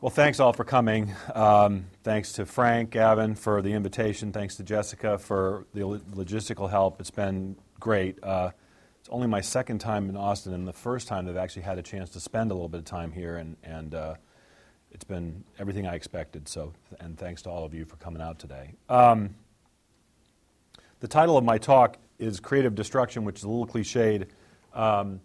Well, thanks all for coming. Um, thanks to Frank, Gavin for the invitation. Thanks to Jessica for the logistical help. It's been great. Uh, it's only my second time in Austin and the first time I've actually had a chance to spend a little bit of time here, and, and uh, it's been everything I expected. So, and thanks to all of you for coming out today. Um, the title of my talk is Creative Destruction, which is a little cliched. Um,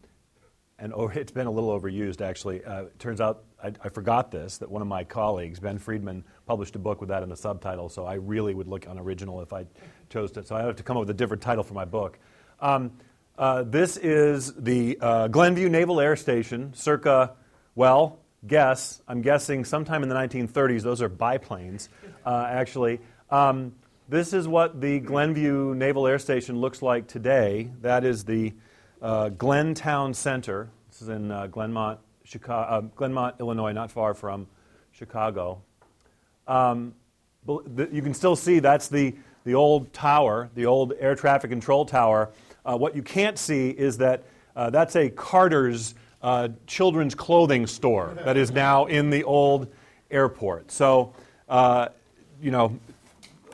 and oh, it's been a little overused actually. Uh, it turns out I, I, forgot this that one of my colleagues, Ben Friedman, published a book with that in the subtitle. So I really would look unoriginal if I chose to. So I have to come up with a different title for my book. Um, uh, this is the uh, Glenview Naval Air Station, circa, well, guess, I'm guessing sometime in the 1930s. Those are biplanes, uh, actually. Um, this is what the Glenview Naval Air Station looks like today. That is the uh, Glen Town Center. This is in uh, Glenmont, Chicago, uh, Glenmont, Illinois, not far from Chicago. Um, you can still see that's the, the old tower, the old air traffic control tower. Uh, what you can't see is that uh, that's a Carter's uh, children's clothing store that is now in the old airport. So, you know,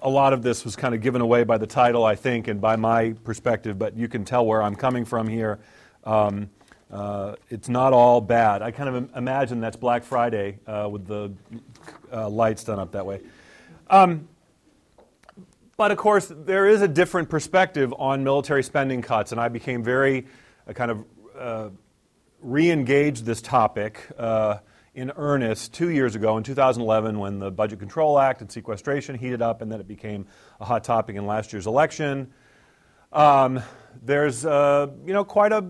a lot of this was kind of given away by the title, I think, and by my perspective, but you can tell where I'm coming from here. Um, uh, it's not all bad. I kind of imagine that's Black Friday uh, with the uh, lights done up that way. Um, but of course, there is a different perspective on military spending cuts, and I became very uh, kind of uh, re engaged this topic uh, in earnest two years ago in 2011 when the Budget Control Act and sequestration heated up and then it became a hot topic in last year's election. Um, there's uh, you know quite a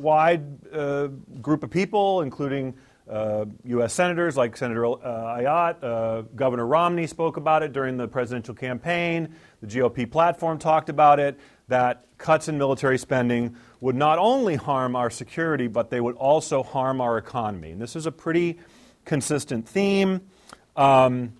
wide uh, group of people, including uh, U.S. senators like Senator uh, Ayotte. Uh, Governor Romney spoke about it during the presidential campaign. The GOP platform talked about it. That cuts in military spending would not only harm our security, but they would also harm our economy. And this is a pretty consistent theme. Um,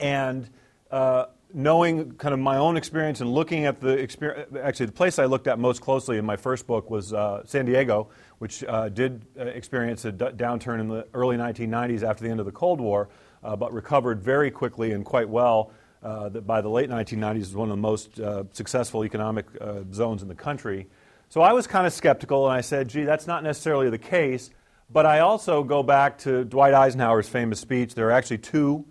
and uh, knowing kind of my own experience and looking at the experience, actually, the place I looked at most closely in my first book was uh, San Diego, which uh, did uh, experience a d- downturn in the early 1990s after the end of the Cold War, uh, but recovered very quickly and quite well. Uh, that by the late 1990s was one of the most successful economic zones in the country. So I was kind of skeptical, and I said, gee, that's not necessarily the case. But I also go back to Dwight Eisenhower's famous speech. There are actually two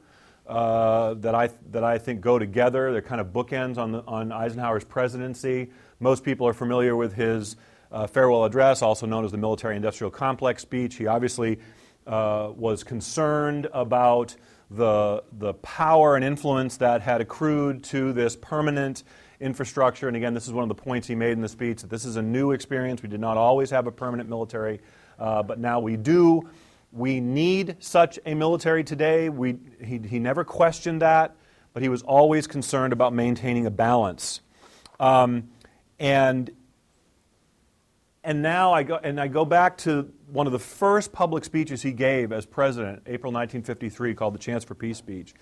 uh, that, I, that I think go together. They're kind of bookends on, the, on Eisenhower's presidency. Most people are familiar with his uh, farewell address, also known as the military industrial complex speech. He obviously uh, was concerned about the, the power and influence that had accrued to this permanent infrastructure. And again, this is one of the points he made in the speech that this is a new experience. We did not always have a permanent military, uh, but now we do. We need such a military today. We, he, he never questioned that, but he was always concerned about maintaining a balance. Um, and and now I go and I go back to one of the first public speeches he gave as president, April 1953, called the Chance for Peace speech.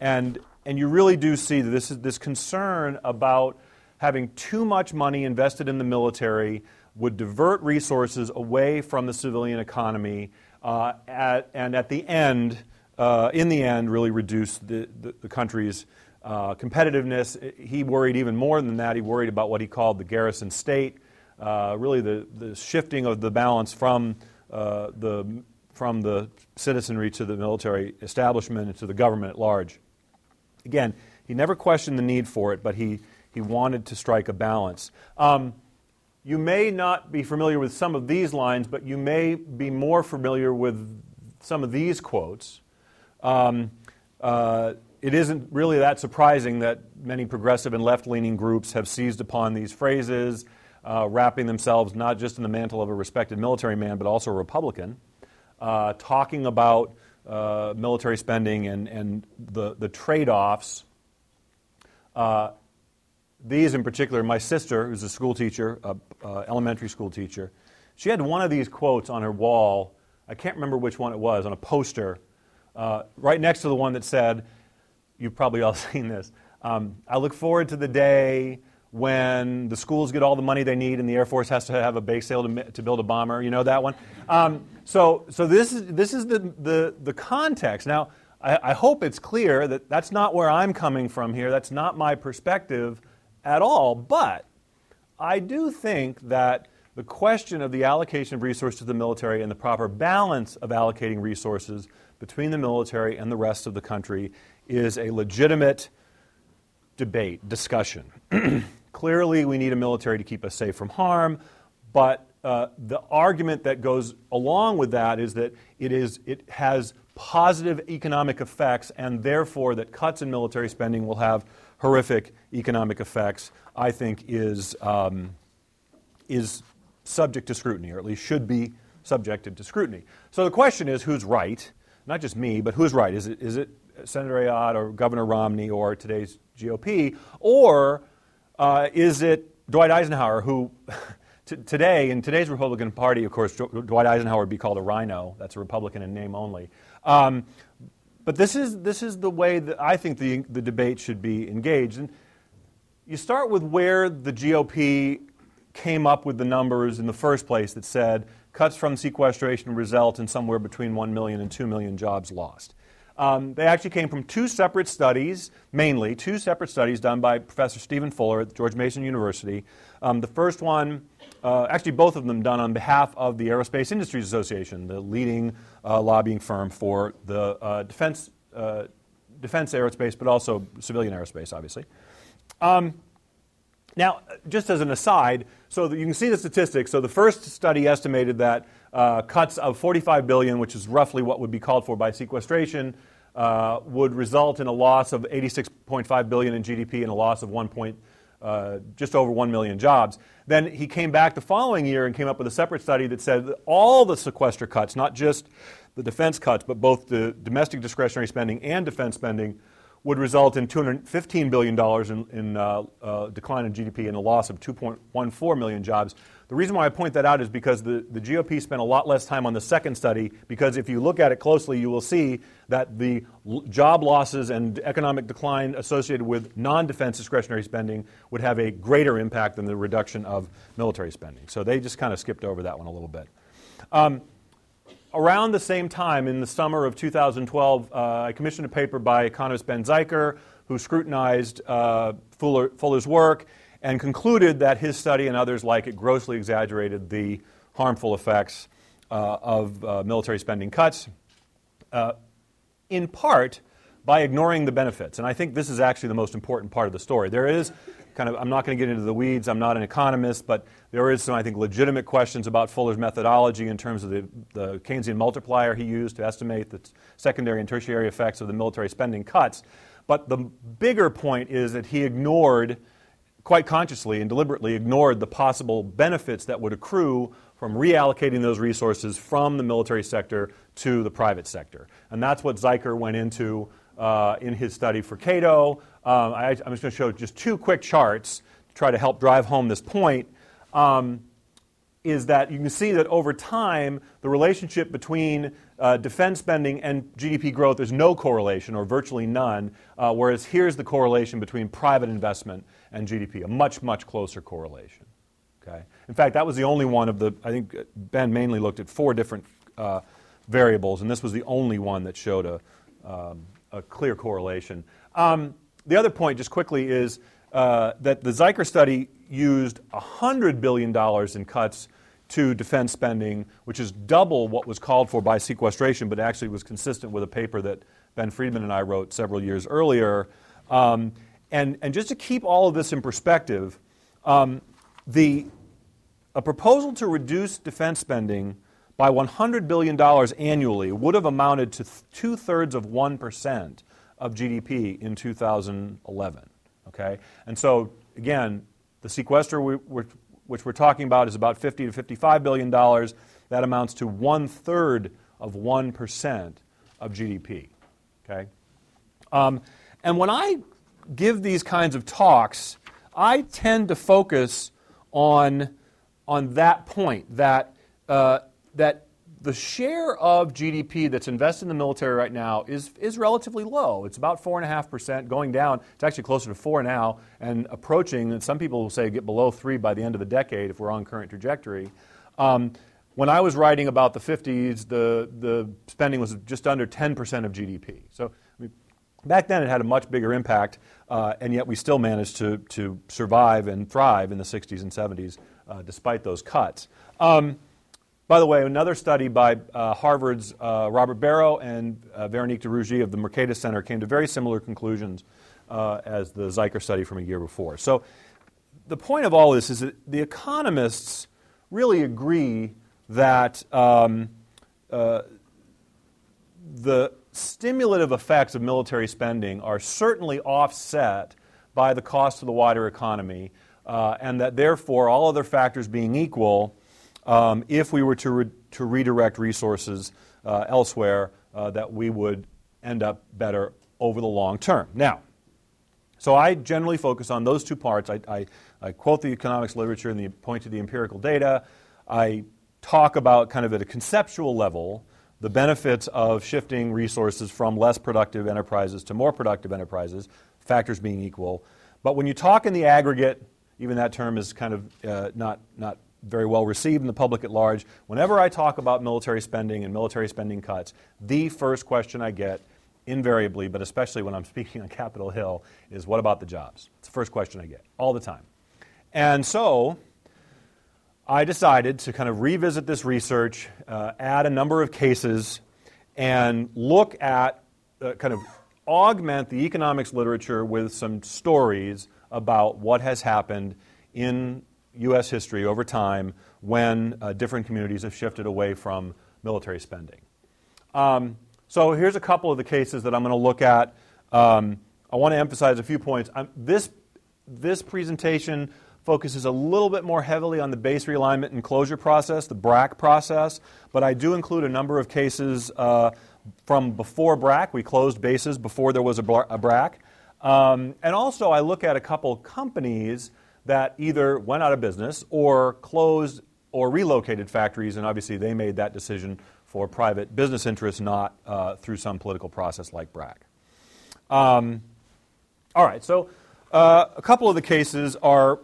And, and you really do see that this, is, this concern about having too much money invested in the military would divert resources away from the civilian economy uh, at, and at the end, uh, in the end, really reduce the, the, the country's uh, competitiveness. He worried even more than that. He worried about what he called the garrison state, uh, really the, the shifting of the balance from uh, the, from the citizenry to the military establishment and to the government at large. Again, he never questioned the need for it, but he, he wanted to strike a balance. Um, you may not be familiar with some of these lines, but you may be more familiar with some of these quotes. Um, uh, it isn't really that surprising that many progressive and left leaning groups have seized upon these phrases, uh, wrapping themselves not just in the mantle of a respected military man, but also a Republican, uh, talking about uh, military spending and, and the, the trade offs. These in particular, my sister, who's a school teacher, a, elementary school teacher, she had one of these quotes on her wall. I can't remember which one it was, on a poster, uh, right next to the one that said, You've probably all seen this. Um, I look forward to the day when the schools get all the money they need and the Air Force has to have a bake sale to, to build a bomber. You know that one? Um, so so this, is, this is the, the, the context. Now, I, I hope it's clear that that's not where I'm coming from here. That's not my perspective at all. But I do think that the question of the allocation of resources to the military and the proper balance of allocating resources between the military and the rest of the country is a legitimate debate, discussion. Clearly, we need a military to keep us safe from harm, but uh, the argument that goes along with that is that it, is, it has positive economic effects, and therefore that cuts in military spending will have horrific economic effects, I think is, um, is subject to scrutiny, or at least should be subjected to scrutiny. So the question is who's right? Not just me, but who's right? Is it, is it Senator Ayotte or Governor Romney or today's GOP? Or uh, is it Dwight Eisenhower, who t- today, in today's Republican Party, of course, Dwight Eisenhower would be called a rhino. That's a Republican in name only. Um, but this is, this is the way that I think the, the debate should be engaged. And you start with where the GOP came up with the numbers in the first place that said cuts from sequestration result in somewhere between 1 million and 2 million jobs lost. Um, they actually came from two separate studies, mainly two separate studies done by Professor Stephen Fuller at George Mason University. Um, the first one, uh, actually both of them done on behalf of the Aerospace Industries Association, the leading uh, lobbying firm for the uh, defense, uh, defense aerospace, but also civilian aerospace, obviously. Um, now, just as an aside, so you can see the statistics. So the first study estimated that uh, cuts of 45 billion, which is roughly what would be called for by sequestration, uh, would result in a loss of 86.5 billion in GDP and a loss of 1. Point, uh, just over 1 million jobs. Then he came back the following year and came up with a separate study that said that all the sequester cuts, not just the defense cuts, but both the domestic discretionary spending and defense spending, would result in $215 billion in, in uh, uh, decline in GDP and a loss of 2.14 million jobs. The reason why I point that out is because the, the GOP spent a lot less time on the second study, because if you look at it closely, you will see that the l- job losses and economic decline associated with non defense discretionary spending would have a greater impact than the reduction of military spending. So they just kind of skipped over that one a little bit. Um, around the same time, in the summer of 2012, uh, I commissioned a paper by economist Ben Zycher, who scrutinized uh, Fuller, Fuller's work and concluded that his study and others like it grossly exaggerated the harmful effects uh, of uh, military spending cuts, uh, in part by ignoring the benefits. And I think this is actually the most important part of the story. There is kind of, I'm not going to get into the weeds, I'm not an economist, but there is some, I think, legitimate questions about Fuller's methodology in terms of the, the Keynesian multiplier he used to estimate the secondary and tertiary effects of the military spending cuts. But the bigger point is that he ignored quite consciously and deliberately ignored the possible benefits that would accrue from reallocating those resources from the military sector to the private sector. And that's what Zycher went into uh, in his study for Cato. Um, I, am just going to show just two quick charts to try to help drive home this point. Um, is that you can see that over time, the relationship between uh, defense spending and GDP growth is no correlation or virtually none, uh, whereas here's the correlation between private investment and GDP, a much, much closer correlation. Okay? In fact, that was the only one of the, I think Ben mainly looked at four different uh, variables, and this was the only one that showed a, um, a clear correlation. Um, the other point, just quickly, is uh, that the Zycher study used $100 billion in cuts to defense spending, which is double what was called for by sequestration, but actually was consistent with a paper that Ben Friedman and I wrote several years earlier. Um, and, and just to keep all of this in perspective, um, the, a proposal to reduce defense spending by $100 billion annually would have amounted to two thirds of 1% of GDP in 2011. Okay? And so, again, the sequester we, we're, which we're talking about is about 50 to 55 billion dollars. That amounts to one third of 1% of GDP. Okay? Um, and when I give these kinds of talks, I tend to focus on, on that point that, uh, that the share of GDP that's invested in the military right now is, is relatively low. It's about 4.5%, going down. It's actually closer to 4 now, and approaching, and some people will say get below 3 by the end of the decade if we're on current trajectory. Um, when I was writing about the 50s, the, the spending was just under 10% of GDP. So I mean, back then it had a much bigger impact, uh, and yet we still managed to, to survive and thrive in the 60s and 70s uh, despite those cuts. Um, by the way, another study by uh, Harvard's uh, Robert Barro and uh, Veronique de Rugy of the Mercatus Center came to very similar conclusions uh, as the Zycher study from a year before. So the point of all this is that the economists really agree that um, the stimulative effects of military spending are certainly offset by the cost of the wider economy, uh, and that therefore, all other factors being equal, um, if we were to, re- to redirect resources uh, elsewhere, uh, that we would end up better over the long term. Now, so I generally focus on those two parts. I, I, I quote the economics literature and the, point to the empirical data. I talk about kind of at a conceptual level the benefits of shifting resources from less productive enterprises to more productive enterprises, factors being equal. But when you talk in the aggregate, even that term is kind of uh, not, not very well received in the public at large. Whenever I talk about military spending and military spending cuts, the first question I get, invariably, but especially when I'm speaking on Capitol Hill, is what about the jobs? It's the first question I get all the time. And so I decided to kind of revisit this research, uh, add a number of cases, and look at uh, kind of augment the economics literature with some stories about what has happened in U.S. history over time when uh, different communities have shifted away from military spending. Um, so here's a couple of the cases that I'm going to look at. Um, I want to emphasize a few points. Um, this, this presentation focuses a little bit more heavily on the base realignment and closure process, the BRAC process, but I do include a number of cases uh, from before BRAC. We closed bases before there was a, BRAC. Um, and also, I look at a couple companies that either went out of business or closed or relocated factories, and obviously they made that decision for private business interests, not uh, through some political process like BRAC. Um, all right, so uh, a couple of the cases are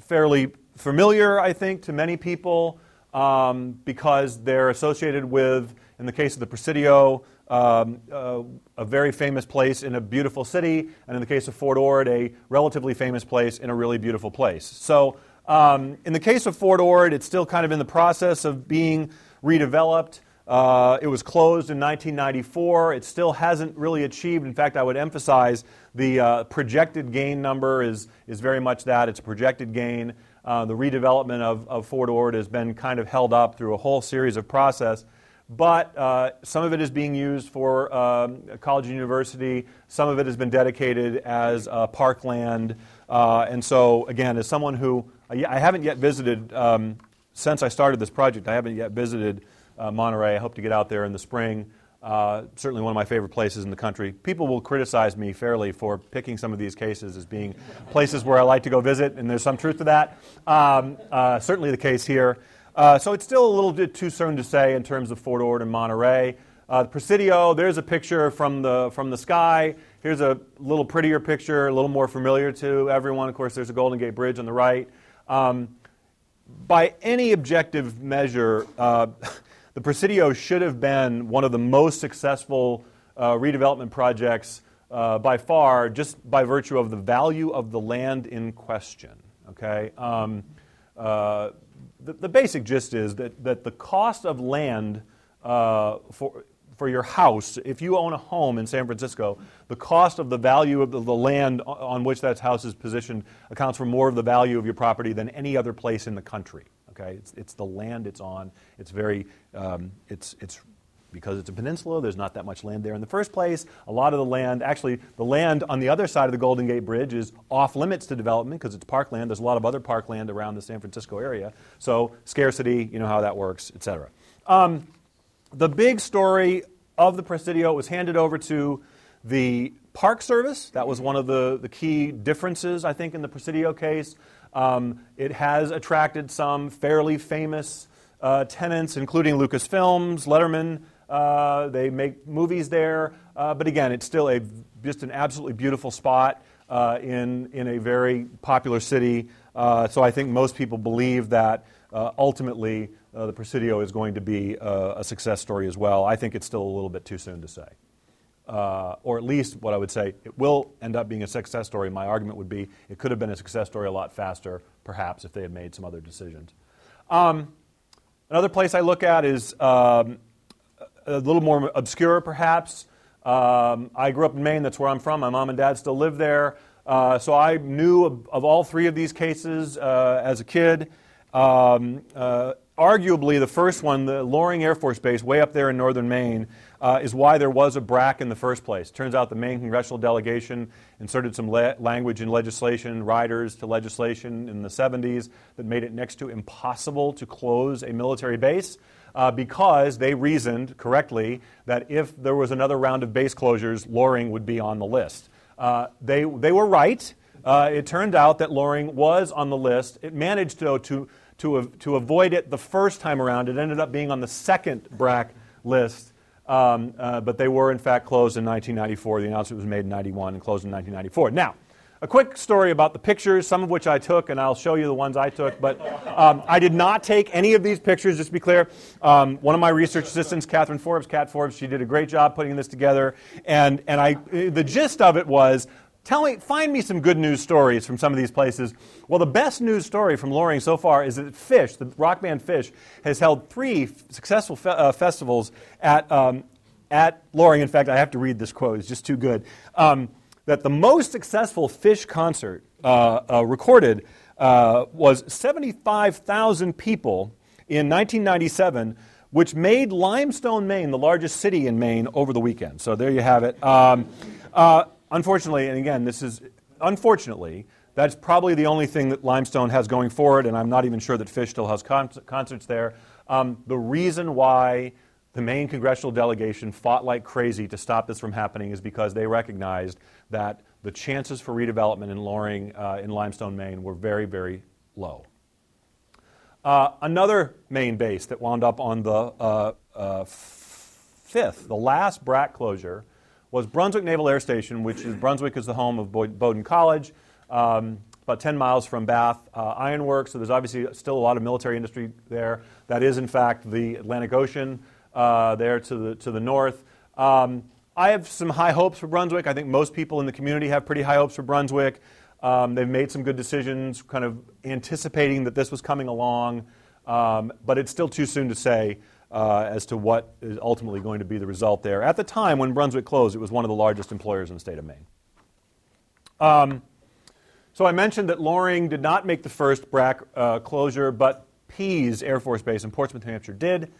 fairly familiar, I think, to many people um, because they're associated with, in the case of the Presidio, um, uh, a very famous place in a beautiful city, and in the case of Fort Ord, a relatively famous place in a really beautiful place. So, um, in the case of Fort Ord, it's still kind of in the process of being redeveloped. Uh, it was closed in 1994. It still hasn't really achieved. In fact, I would emphasize the uh, projected gain number is, is very much that. It's a projected gain. Uh, the redevelopment of, of Fort Ord has been kind of held up through a whole series of process but uh, some of it is being used for um, college and university. Some of it has been dedicated as uh, parkland. Uh, and so, again, as someone who I haven't yet visited, um, since I started this project, I haven't yet visited uh, Monterey. I hope to get out there in the spring. Uh, certainly one of my favorite places in the country. People will criticize me fairly for picking some of these cases as being places where I like to go visit, and there's some truth to that. Um, uh, certainly the case here. Uh, so it's still a little bit too soon to say in terms of Fort Ord and Monterey. Uh, the Presidio, there's a picture from the, from the sky. Here's a little prettier picture, a little more familiar to everyone. Of course, there's a Golden Gate Bridge on the right. Um, by any objective measure, uh, the Presidio should have been one of the most successful uh, redevelopment projects uh, by far, just by virtue of the value of the land in question. Okay? Um, uh, the, the, basic gist is that, that the cost of land uh, for, for your house, if you own a home in San Francisco, the cost of the value of the, the, land on which that house is positioned accounts for more of the value of your property than any other place in the country. Okay, it's, it's the land it's on. It's very, um, it's, it's because it's a peninsula, there's not that much land there in the first place. A lot of the land, actually, the land on the other side of the Golden Gate Bridge is off limits to development because it's parkland. There's a lot of other parkland around the San Francisco area. So, scarcity, you know how that works, et cetera. Um, the big story of the Presidio was handed over to the Park Service. That was one of the, the key differences, I think, in the Presidio case. Um, it has attracted some fairly famous uh, tenants, including Lucasfilms, Letterman. Uh, they make movies there. Uh, but again, it's still a, just an absolutely beautiful spot uh, in, in a very popular city. Uh, so I think most people believe that uh, ultimately the Presidio is going to be a success story as well. I think it's still a little bit too soon to say. Uh, or at least what I would say, it will end up being a success story. My argument would be it could have been a success story a lot faster, perhaps, if they had made some other decisions. Um, another place I look at is um, a little more obscure, perhaps. Um, I grew up in Maine, that's where I'm from. My mom and dad still live there. Uh, so I knew of, of, all three of these cases uh, as a kid. Um, uh, arguably, the first one, the Loring Air Force Base, way up there in northern Maine, uh, is why there was a BRAC in the first place. Turns out the Maine congressional delegation inserted some le- language in legislation, riders to legislation in the 70s, that made it next to impossible to close a military base uh, because they reasoned correctly that if there was another round of base closures, Loring would be on the list. Uh, they, they were right. Uh, it turned out that Loring was on the list. It managed, though, to, to, to avoid it the first time around. It ended up being on the second BRAC list. Um, uh, but they were, in fact, closed in 1994. The announcement was made in 91 and closed in 1994. Now, a quick story about the pictures, some of which I took, and I'll show you the ones I took. But um, I did not take any of these pictures, just to be clear. Um, one of my research assistants, Catherine Forbes, Cat Forbes, she did a great job putting this together. And, and I, the gist of it was tell me, find me some good news stories from some of these places. Well, the best news story from Loring so far is that Phish, the rock band Phish, has held three successful fe- uh, festivals at, um, at Loring. In fact, I have to read this quote, it's just too good. Um, that the most successful Phish concert uh, uh, recorded uh, was 75,000 people in 1997, which made Limestone, Maine, the largest city in Maine over the weekend. So there you have it. Um, uh, unfortunately, and again, this is unfortunately, that's probably the only thing that Limestone has going forward, and I'm not even sure that Phish still has con- concerts there. Um, the reason why the Maine congressional delegation fought like crazy to stop this from happening is because they recognized that the chances for redevelopment in Loring uh, in Limestone, Maine were very, very low. Uh, another Maine base that wound up on the uh, uh fifth, the last BRAC closure, was Brunswick Naval Air Station, which is Brunswick is the home of Bowdoin College, um, about 10 miles from Bath uh, Iron Works. So there's obviously still a lot of military industry there. That is, in fact, the Atlantic Ocean uh, there to the, to the north. Um, I have some high hopes for Brunswick. I think most people in the community have pretty high hopes for Brunswick. Um, they've made some good decisions, kind of anticipating that this was coming along, um, but it's still too soon to say uh, as to what is ultimately going to be the result there. At the time when Brunswick closed, it was one of the largest employers in the state of Maine. Um, so I mentioned that Loring did not make the first BRAC uh, closure, but Pease Air Force Base in Portsmouth, New Hampshire did.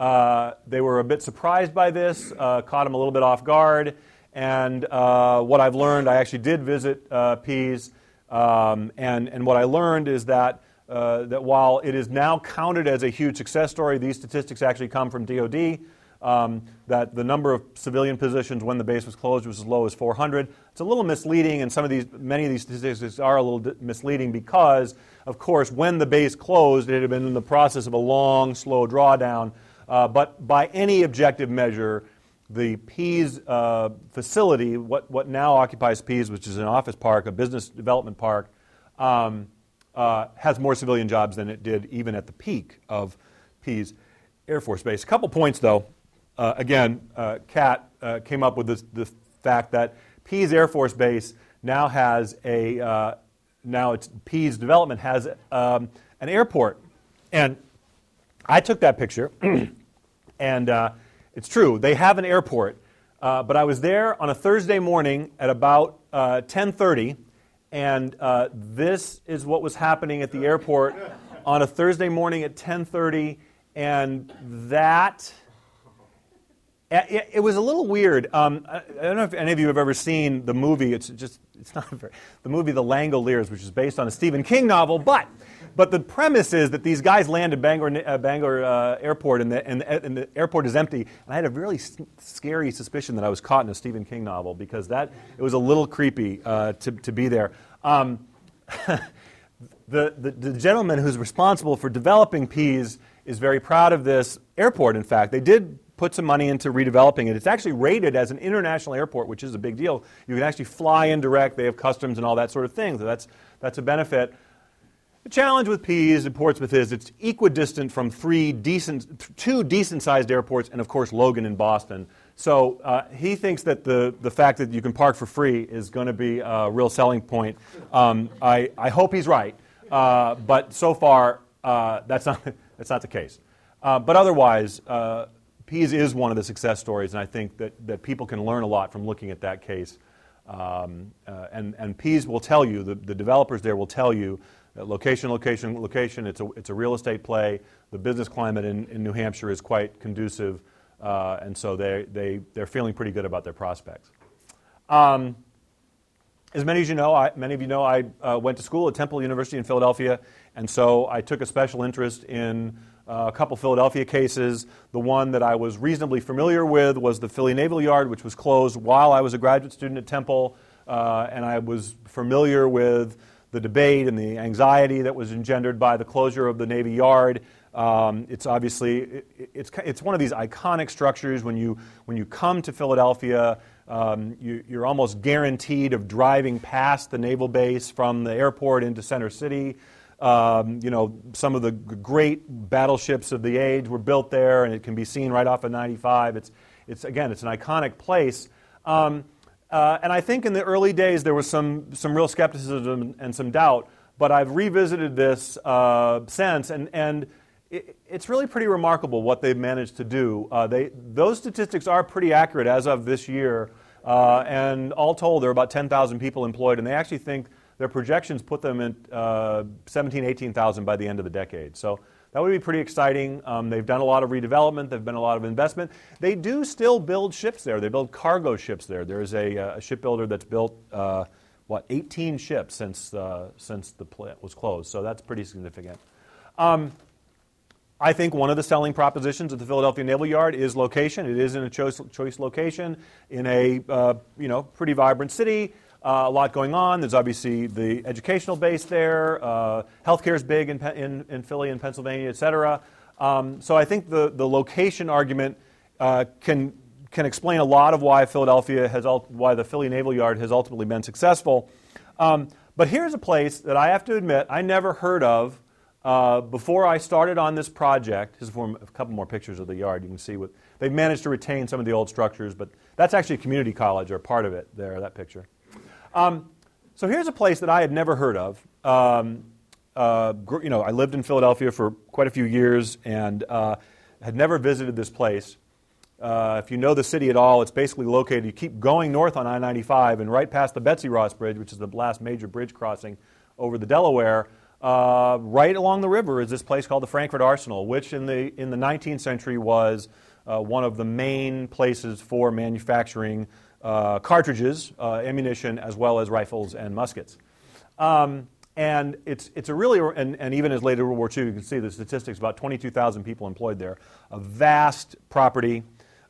Uh, they were a bit surprised by this, uh, caught them a little bit off guard. And uh, what I've learned, I actually did visit uh, Pease, um, and, and what I learned is that, uh, that while it is now counted as a huge success story, these statistics actually come from DoD. Um, that the number of civilian positions when the base was closed was as low as 400. It's a little misleading, and some of these, many of these statistics are a little misleading because, of course, when the base closed, it had been in the process of a long, slow drawdown uh, but by any objective measure, the Pease uh, facility, what, what now occupies Pease, which is an office park, a business development park, um, uh, has more civilian jobs than it did even at the peak of Pease Air Force Base. A couple points, though. Uh, again, uh, Cat uh, came up with this, the fact that Pease Air Force Base now has a, now it's Pease Development has um, an airport. And I took that picture. And uh, it's true, they have an airport. Uh, but I was there on a Thursday morning at about uh, 10:30, and uh, this is what was happening at the airport on a Thursday morning at 10:30, and that. It, it was a little weird. Um, I, I don't know if any of you have ever seen the movie. It's just, it's not very, the movie The Langoliers, which is based on a Stephen King novel, but but the premise is that these guys land at Bangor, uh, Bangor uh, Airport and the, and, the, and the, airport is empty. And I had a really scary suspicion that I was caught in a Stephen King novel because that it was a little creepy uh, to, to be there. Um, the, the, the, gentleman who's responsible for developing Pease is very proud of this airport, in fact. They did put some money into redeveloping it. It's actually rated as an international airport, which is a big deal. You can actually fly in direct, they have customs and all that sort of thing, so that's, that's a benefit. The challenge with Pease and Portsmouth is it's equidistant from three decent, two decent-sized airports, and of course Logan in Boston. So uh, he thinks that the, the fact that you can park for free is going to be a real selling point. Um, I, I hope he's right, uh, but so far uh, that's, not, that's not the case. Uh, but otherwise, uh, Pease is one of the success stories, and I think that, that people can learn a lot from looking at that case. Um, uh, and, and Pease will tell you, the, the developers there will tell you location, location, location. It's a, it's a real estate play. The business climate in, in New Hampshire is quite conducive, uh, and so they, they, they're feeling pretty good about their prospects. Um, as many as you know, I, many of you know, I uh, went to school at Temple University in Philadelphia, and so I took a special interest in uh, a couple Philadelphia cases. The one that I was reasonably familiar with was the Philly Naval Yard, which was closed while I was a graduate student at Temple, uh, and I was familiar with the debate and the anxiety that was engendered by the closure of the Navy Yard. Um, it's obviously it, it's, it's one of these iconic structures. When you when you come to Philadelphia, um, you, are almost guaranteed of driving past the naval base from the airport into Center City. Um, you know, some of the great battleships of the age were built there, and it can be seen right off of 95. It's it's again, it's an iconic place. Um, uh, and I think in the early days there was some, some real skepticism and some doubt, but I've revisited this uh, since, and, and it, it's really pretty remarkable what they've managed to do. Uh, they, those statistics are pretty accurate as of this year, uh, and all told, there are about 10,000 people employed, and they actually think their projections put them at uh, 17, 18,000 by the end of the decade. So that would be pretty exciting. Um, they've done a lot of redevelopment, they've been a lot of investment. They do still build ships there. They build cargo ships there. There's a, uh, a shipbuilder that's built, uh, what, 18 ships since, uh, since the plant was closed. So that's pretty significant. Um, I think one of the selling propositions of the Philadelphia Naval Yard is location. It is in a choice, choice location in a uh, you know pretty vibrant city. Uh, a lot going on. There's obviously the educational base there. Uh, healthcare is big in, in, in, Philly and Pennsylvania, et cetera. Um, so I think the, the location argument uh, can, can explain a lot of why Philadelphia has, why the Philly Naval Yard has ultimately been successful. Um, but here's a place that I have to admit I never heard of uh, before I started on this project. Here's a, a couple more pictures of the yard. You can see what they've managed to retain some of the old structures, but that's actually a community college or part of it there, that picture. Um, so here's a place that I had never heard of. Um, uh, you know, I lived in Philadelphia for quite a few years and uh, had never visited this place. Uh, if you know the city at all, it's basically located. You keep going north on I 95 and right past the Betsy Ross Bridge, which is the last major bridge crossing over the Delaware. Uh, right along the river is this place called the Frankford Arsenal, which in the, in the 19th century was uh, one of the main places for manufacturing uh, cartridges, uh, ammunition, as well as rifles and muskets. Um, and it's, it's a really, and, and even as later World War II, you can see the statistics about 22,000 people employed there. A vast property.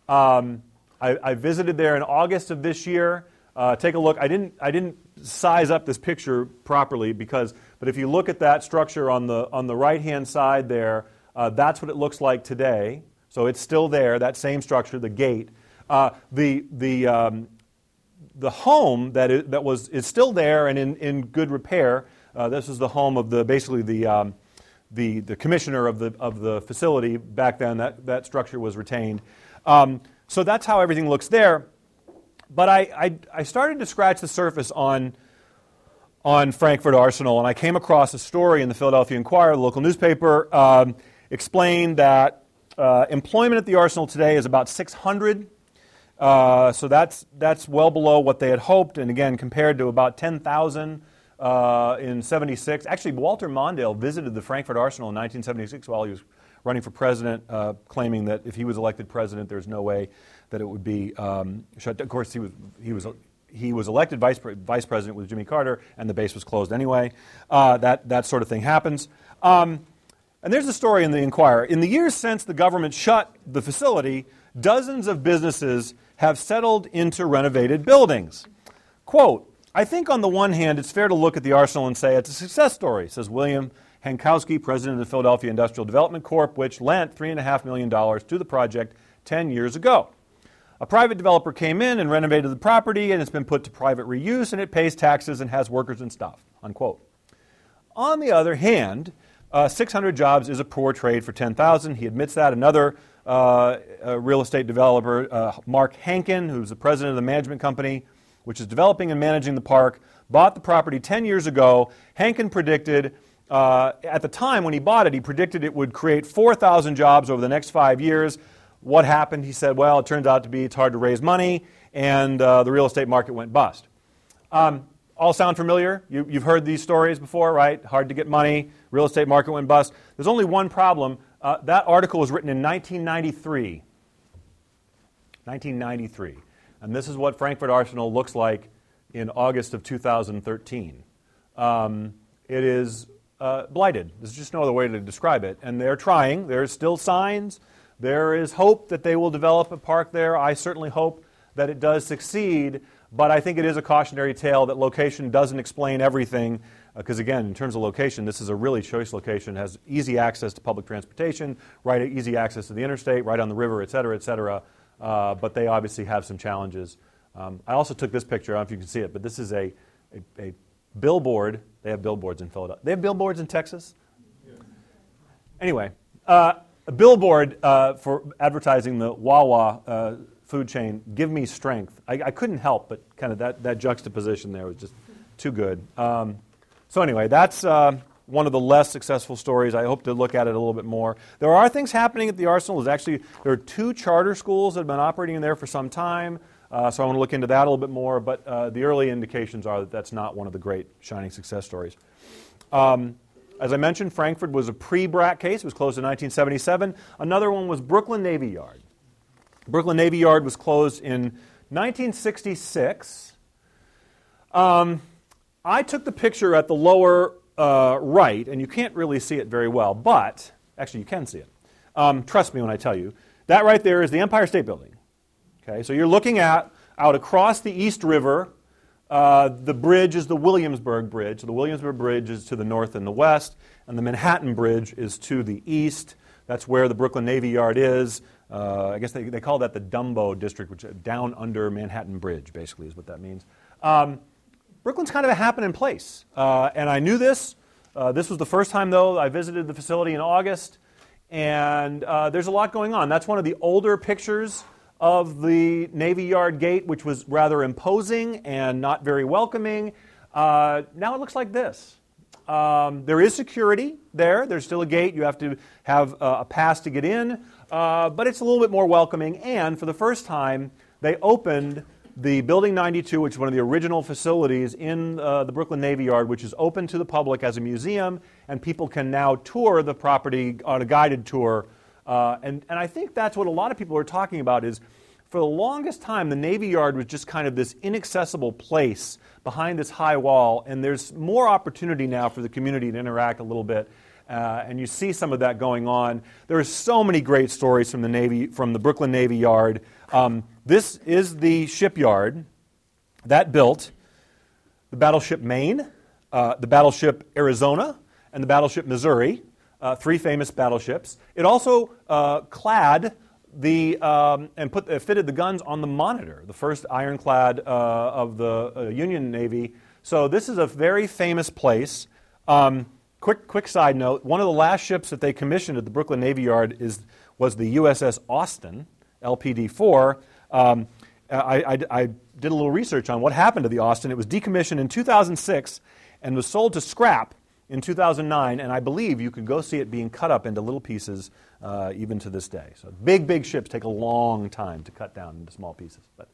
Um, I, I, visited there in August of this year. Uh, take a look. I didn't, I didn't size up this picture properly because, but if you look at that structure on the, on the right hand side there, uh, that's what it looks like today. So it's still there, that same structure, the gate. Uh, the, the, um, the home that, is, that was, is still there and in, in good repair. Uh, this is the home of the, basically the, um, the, the commissioner of the, of the facility. Back then, that, that structure was retained. Um, so that's how everything looks there. But I, I, I, started to scratch the surface on, on Frankford Arsenal, and I came across a story in the Philadelphia Inquirer, the local newspaper, um, explained that uh, employment at the Arsenal today is about 600 uh, so that's, that's well below what they had hoped, and again, compared to about 10,000 uh, in 76. Actually, Walter Mondale visited the Frankford Arsenal in 1976 while he was running for president, uh, claiming that if he was elected president, there's no way that it would be um, shut. Of course, he was, he was, he was elected vice, vice president with Jimmy Carter, and the base was closed anyway. Uh, that, that sort of thing happens. Um, and there's a story in the Inquirer. In the years since the government shut the facility, dozens of businesses have settled into renovated buildings. Quote, I think on the one hand, it's fair to look at the arsenal and say it's a success story, says William Hankowski, president of the Philadelphia Industrial Development Corp., which lent $3.5 million to the project 10 years ago. A private developer came in and renovated the property, and it's been put to private reuse, and it pays taxes and has workers and stuff. Unquote. On the other hand, uh, 600 jobs is a poor trade for 10,000. He admits that. Another real estate developer, uh, Mark Hankin, who's the president of the management company, which is developing and managing the park, bought the property 10 years ago. Hankin predicted, uh, at the time when he bought it, he predicted it would create 4,000 jobs over the next five years. What happened? He said, well, it turns out to be it's hard to raise money, and uh, the real estate market went bust. Um, all sound familiar? You, have heard these stories before, right? Hard to get money, real estate market went bust. There's only one problem. Uh, that article was written in 1993. 1993. And this is what Frankford Arsenal looks like in August of 2013. Um, it is uh, blighted. There's just no other way to describe it. And they're trying. There's still signs. There is hope that they will develop a park there. I certainly hope that it does succeed, but I think it is a cautionary tale that location doesn't explain everything. Because, uh, again, in terms of location, this is a really choice location, it has easy access to public transportation, right, easy access to the interstate, right on the river, et cetera, et cetera. Uh, but they obviously have some challenges. Um, I also took this picture, I don't know if you can see it, but this is a, a, a billboard. They have billboards in Philadelphia. They have billboards in Texas? Yeah. Anyway, uh, a billboard uh, for advertising the Wawa uh, food chain, Give Me Strength. I, I, couldn't help but kind of that, that juxtaposition there was just too good. Um, so, anyway, that's uh, one of the less successful stories. I hope to look at it a little bit more. There are things happening at the Arsenal. There's actually there are two charter schools that have been operating in there for some time. Uh, so I want to look into that a little bit more. But uh, the early indications are that that's not one of the great shining success stories. Um, as I mentioned, Frankford was a pre BRAC case. It was closed in 1977. Another one was Brooklyn Navy Yard. Brooklyn Navy Yard was closed in 1966. Um, I took the picture at the lower uh, right, and you can't really see it very well, but actually, you can see it. Um, trust me when I tell you. That right there is the Empire State Building. Okay, so you're looking at out across the East River uh, the bridge is the Williamsburg Bridge. The Williamsburg Bridge is to the north and the west, and the Manhattan Bridge is to the east. That's where the Brooklyn Navy Yard is. Uh, I guess they, they call that the Dumbo District, which down under Manhattan Bridge, basically, is what that means. Um, Brooklyn's kind of a happening place. Uh, and I knew this. Uh, this was the first time, though, I visited the facility in August. And uh, there's a lot going on. That's one of the older pictures of the Navy Yard gate, which was rather imposing and not very welcoming. Uh, now it looks like this. Um, there is security there. There's still a gate. You have to have uh, a pass to get in, uh, but it's a little bit more welcoming. And for the first time, they opened the Building 92, which is one of the original facilities in uh, the Brooklyn Navy Yard, which is open to the public as a museum, and people can now tour the property on a guided tour uh, and, and I think that's what a lot of people are talking about is for the longest time, the Navy Yard was just kind of this inaccessible place behind this high wall, and there's more opportunity now for the community to interact a little bit. Uh, and you see some of that going on. There are so many great stories from the Navy, from the Brooklyn Navy Yard. Um, this is the shipyard that built the battleship Maine, uh, the battleship Arizona, and the battleship Missouri uh, three famous battleships. It also uh, clad the um, and put uh, fitted the guns on the Monitor, the first ironclad uh, of the uh, Union Navy. So this is a very famous place. Um, quick, quick side note: one of the last ships that they commissioned at the Brooklyn Navy Yard is was the USS Austin, LPD-4. Um, I, I, I did a little research on what happened to the Austin. It was decommissioned in 2006 and was sold to scrap in 2009, and I believe you could go see it being cut up into little pieces uh, even to this day. So big, big ships take a long time to cut down into small pieces. But,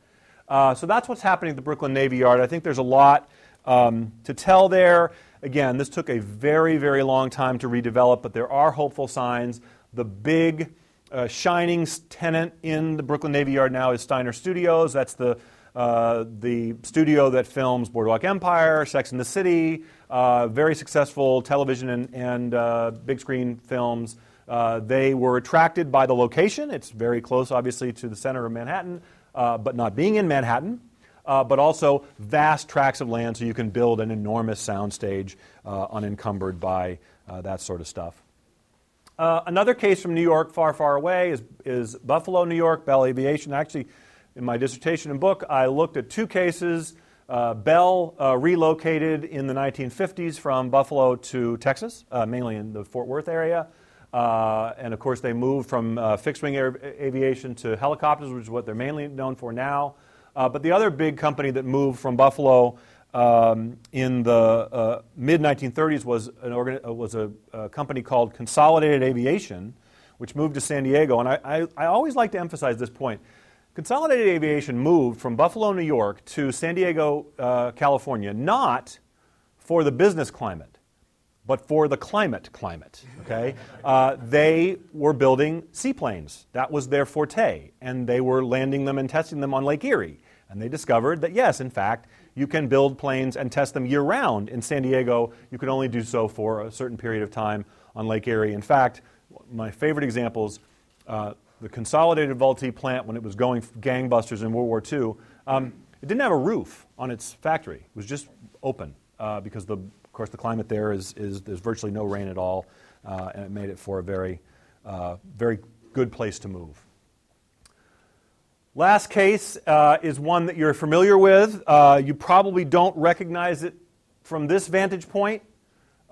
uh, so that's what's happening at the Brooklyn Navy Yard. I think there's a lot um, to tell there. Again, this took a very, very long time to redevelop, but there are hopeful signs. The big uh, shining tenant in the Brooklyn Navy Yard now is Steiner Studios. That's the uh, the studio that films Boardwalk Empire, Sex and the City, uh, very successful television and, and uh, big screen films. Uh, they were attracted by the location. It's very close, obviously, to the center of Manhattan, uh, but not being in Manhattan. Uh, but also vast tracts of land so you can build an enormous soundstage unencumbered by that sort of stuff. Uh, another case from New York, far, far away, is, is Buffalo, New York, Bell Aviation. Actually, in my dissertation and book, I looked at two cases. Uh, Bell uh, relocated in the 1950s from Buffalo to Texas, uh, mainly in the Fort Worth area. Uh, and of course, they moved from fixed wing aviation to helicopters, which is what they're mainly known for now. but the other big company that moved from Buffalo um, in the uh, mid 1930s was, an organ- uh, was a, a, company called Consolidated Aviation, which moved to San Diego. And I, I, I, always like to emphasize this point. Consolidated Aviation moved from Buffalo, New York to San Diego, uh, California, not for the business climate, but for the climate climate. Okay? Uh, they were building seaplanes. That was their forte. And they were landing them and testing them on Lake Erie. And they discovered that, yes, in fact, you can build planes and test them year round. In San Diego, you can only do so for a certain period of time on Lake Erie. In fact, my favorite examples uh, the Consolidated Vultee plant, when it was going gangbusters in World War II, um, it didn't have a roof on its factory. It was just open uh, because, the, of course, the climate there is, is there's virtually no rain at all, uh, and it made it for a very, uh, very good place to move. Last case uh, is one that you're familiar with. Uh, you probably don't recognize it from this vantage point.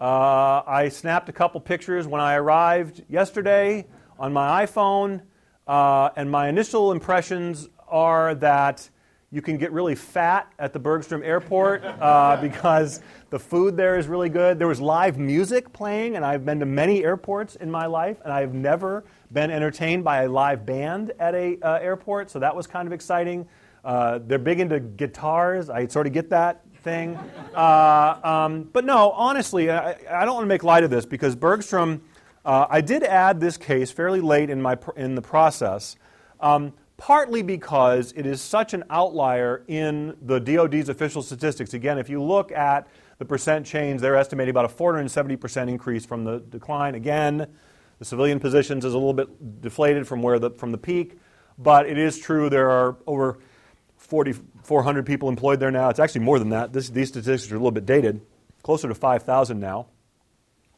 Uh, I snapped a couple pictures when I arrived yesterday on my iPhone, uh, and my initial impressions are that you can get really fat at the Bergstrom Airport uh, because the food there is really good. There was live music playing, and I've been to many airports in my life, and I've never been entertained by a live band at a uh, airport, so that was kind of exciting. Uh, they're big into guitars. I sort of get that thing. Uh, um, but no, honestly, I, I, don't want to make light of this because Bergstrom, uh, I did add this case fairly late in, my, in the process. Um, partly because it is such an outlier in the DoD's official statistics. Again, if you look at the percent change, they're estimating about a 470% increase from the decline. Again, the civilian positions is a little bit deflated from where the from the peak, but it is true there are over 4,400 people employed there now. It's actually more than that. This, these statistics are a little bit dated, closer to 5,000 now.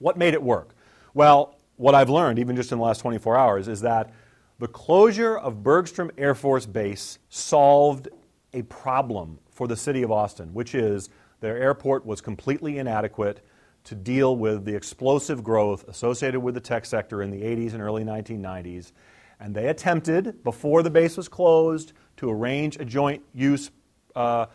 What made it work? Well, what I've learned, even just in the last 24 hours, is that the closure of Bergstrom Air Force Base solved a problem for the city of Austin, which is their airport was completely inadequate to deal with the explosive growth associated with the tech sector in the 80s and early 1990s. And they attempted, before the base was closed, to arrange a joint use uh,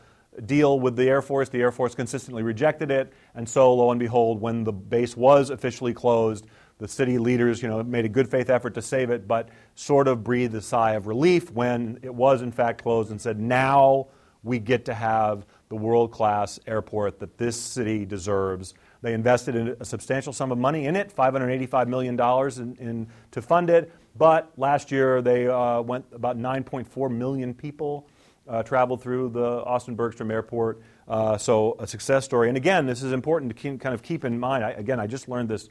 deal with the Air Force. The Air Force consistently rejected it. And so, lo and behold, when the base was officially closed, the city leaders, you know, made a good faith effort to save it, but sort of breathed a sigh of relief when it was in fact closed and said, now we get to have the world class airport that this city deserves. They invested in a substantial sum of money in it, $585 million in, in to fund it. But last year they uh, went about 9.4 million people uh, traveled through the Austin Bergstrom Airport. Uh, so a success story. And again, this is important to keep, kind of keep in mind. I, again, I just learned this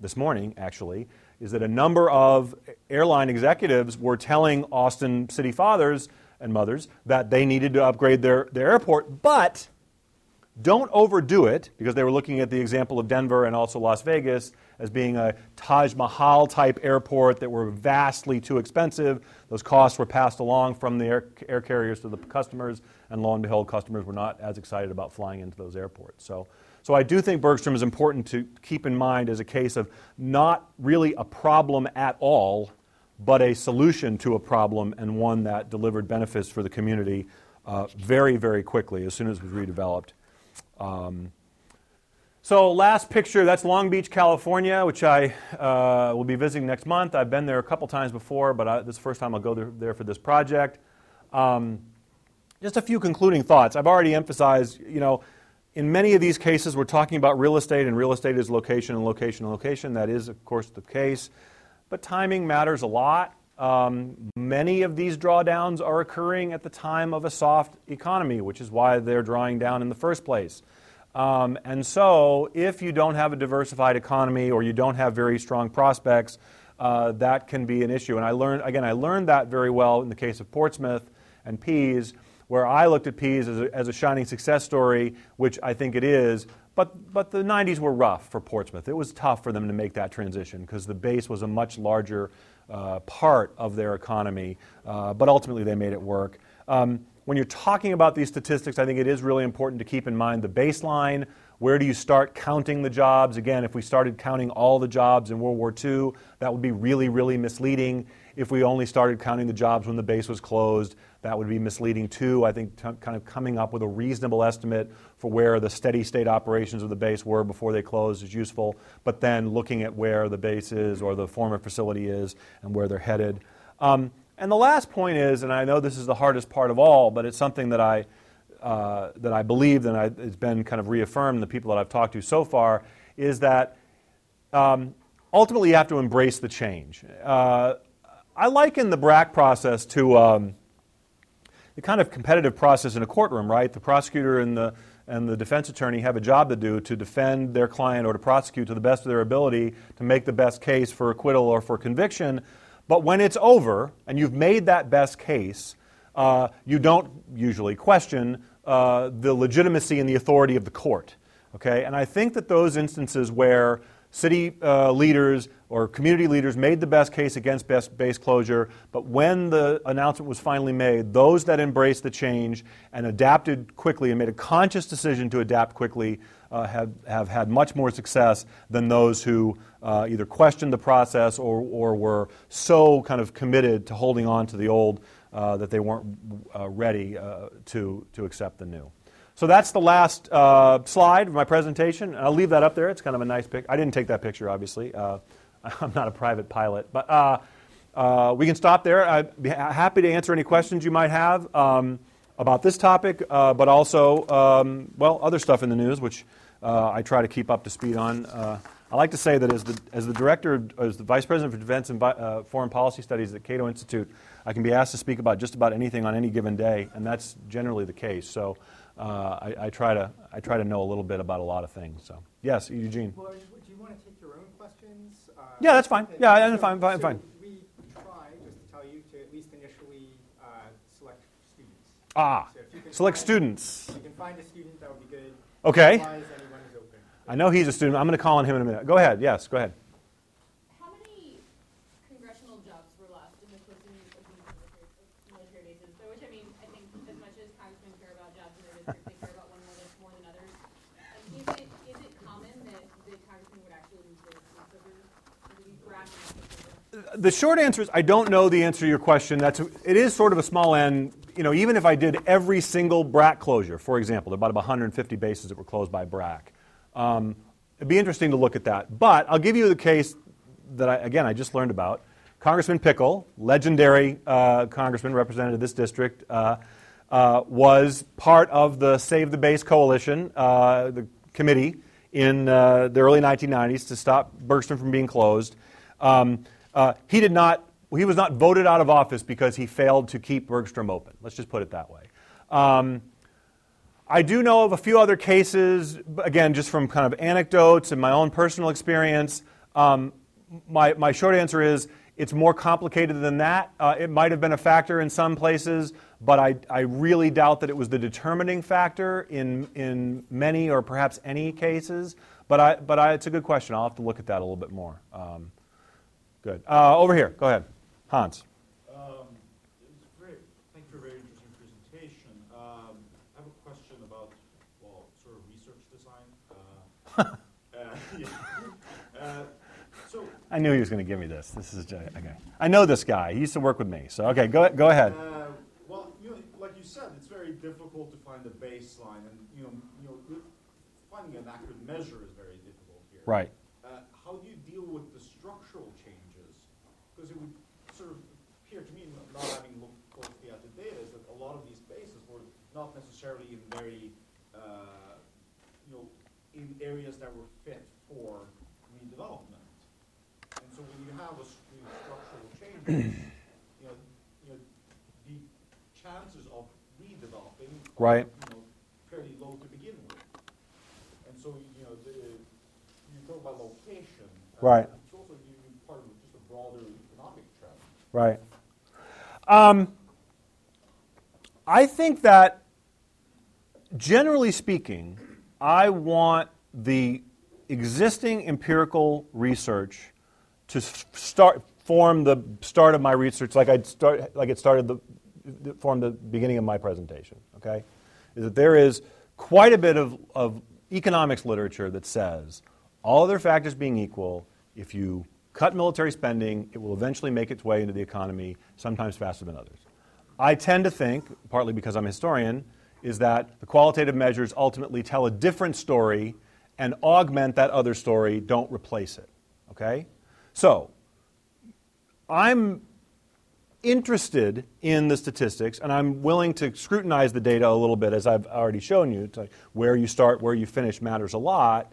this morning, actually, is that a number of airline executives were telling Austin city fathers and mothers that they needed to upgrade their, their airport, but don't overdo it, because they were looking at the example of Denver and also Las Vegas as being a Taj Mahal type airport that were vastly too expensive. Those costs were passed along from the air, air carriers to the customers, and lo and behold, customers were not as excited about flying into those airports. So so I do think Bergstrom is important to keep in mind as a case of not really a problem at all, but a solution to a problem and one that delivered benefits for the community uh, very, very quickly as soon as it was redeveloped. Um, so last picture, that's Long Beach, California, which I uh, will be visiting next month. I've been there a couple times before, but I, this is the first time I'll go there, there for this project. Um, just a few concluding thoughts. I've already emphasized, you know, in many of these cases, we're talking about real estate, and real estate is location and location and location. That is, of course, the case. But timing matters a lot. Um, many of these drawdowns are occurring at the time of a soft economy, which is why they're drawing down in the first place. Um, and so, if you don't have a diversified economy or you don't have very strong prospects, uh, that can be an issue. And I learned, again, I learned that very well in the case of Portsmouth and Pease where I looked at Pease as a, as a shining success story, which I think it is. But, but the 90s were rough for Portsmouth. It was tough for them to make that transition because the base was a much larger uh, part of their economy, uh, but ultimately they made it work. Um, when you're talking about these statistics, I think it is really important to keep in mind the baseline. Where do you start counting the jobs? Again, if we started counting all the jobs in World War II, that would be really, really misleading. If we only started counting the jobs when the base was closed, that would be misleading too. I think t- kind of coming up with a reasonable estimate for where the steady state operations of the base were before they closed is useful, but then looking at where the base is or the former facility is and where they're headed. Um, and the last point is, and I know this is the hardest part of all, but it's something that I, uh, that I believed and I, it's been kind of reaffirmed in the people that I've talked to so far, is that um, ultimately you have to embrace the change. Uh, I liken the BRAC process to um, the kind of competitive process in a courtroom, right? The prosecutor and the and the defense attorney have a job to do to defend their client or to prosecute to the best of their ability to make the best case for acquittal or for conviction. But when it's over and you've made that best case, uh, you don't usually question uh, the legitimacy and the authority of the court. Okay? And I think that those instances where city uh, leaders or community leaders made the best case against best base closure, but when the announcement was finally made, those that embraced the change and adapted quickly and made a conscious decision to adapt quickly uh, have, have had much more success than those who uh, either questioned the process or, or were so kind of committed to holding on to the old uh, that they weren't uh, ready uh, to, to accept the new. So that's the last uh, slide of my presentation. I'll leave that up there. It's kind of a nice pic. I didn't take that picture, obviously. Uh, I'm not a private pilot. But uh, uh, we can stop there. I'd be happy to answer any questions you might have um, about this topic, uh, but also, um, well, other stuff in the news, which uh, I try to keep up to speed on. I like to say that as the, as the director, as the vice president for defense and foreign policy studies at Cato Institute, I can be asked to speak about just about anything on any given day, and that's generally the case. So uh, I, I, try to I try to know a little bit about a lot of things. So yes, Eugene. Well, do you want to take your own questions? Uh, yeah, that's fine. Yeah, so, fine, fine, so fine. We try just to tell you to at least initially uh, select students. Ah, so select find, students. If you can find a student, that would be good. Okay. Otherwise, anyone is open. I know he's a student. I'm going to call on him in a minute. Go ahead. Yes, go ahead. The short answer is I don't know the answer to your question. That's it is sort of a small end. You know, even if I did every single BRAC closure, for example, there are about 150 bases that were closed by BRAC. Um, it'd be interesting to look at that. But I'll give you the case that I, again I just learned about. Congressman Pickle, legendary uh, congressman, represented this district, uh, uh, was part of the Save the Base coalition, uh, the committee in uh, the early 1990s to stop Bergstrom from being closed. Um, uh, he did not, he was not voted out of office because he failed to keep Bergstrom open. Let's just put it that way. Um, I do know of a few other cases, again, just from kind of anecdotes and my own personal experience. Um, my, my short answer is it's more complicated than that. Uh, it might have been a factor in some places, but I, I really doubt that it was the determining factor in, in many or perhaps any cases. But, I, but I, it's a good question. I'll have to look at that a little bit more. Um, Good. Uh, over here. Go ahead. Hans. Um, it's great. Thank you for a very interesting presentation. Um, I have a question about, well, sort of research design. Uh, uh, yeah. So I knew he was going to give me this. This is okay. I know this guy. He used to work with me. So okay, go go ahead. Uh, well, you know, like you said, it's very difficult to find a baseline, and you know, you know, finding an accurate measure is very difficult here. Right. Uh, how do you deal with the structural change? because it would sort of appear to me, not having looked closely at the data, is that a lot of these bases were not necessarily in very, uh, you know, in areas that were fit for redevelopment. And so when you have a structural change, you know, you know, the chances of redeveloping right. are, you know, fairly low to begin with. And so, you know, the, you talk about location. Right. It's also you, part of just a broader economic trend. Right. Um, I think that, generally speaking, I want the existing empirical research to start form the start of my research, like I start, like it started the form the beginning of my presentation. Okay, is that there is quite a bit of, of economics literature that says all other factors being equal, if you cut military spending, it will eventually make its way into the economy, sometimes faster than others. I tend to think, partly because I'm a historian, is that the qualitative measures ultimately tell a different story and augment that other story, don't replace it. Okay? So, I'm interested in the statistics and I'm willing to scrutinize the data a little bit, as I've already shown you. Like where you start, where you finish matters a lot.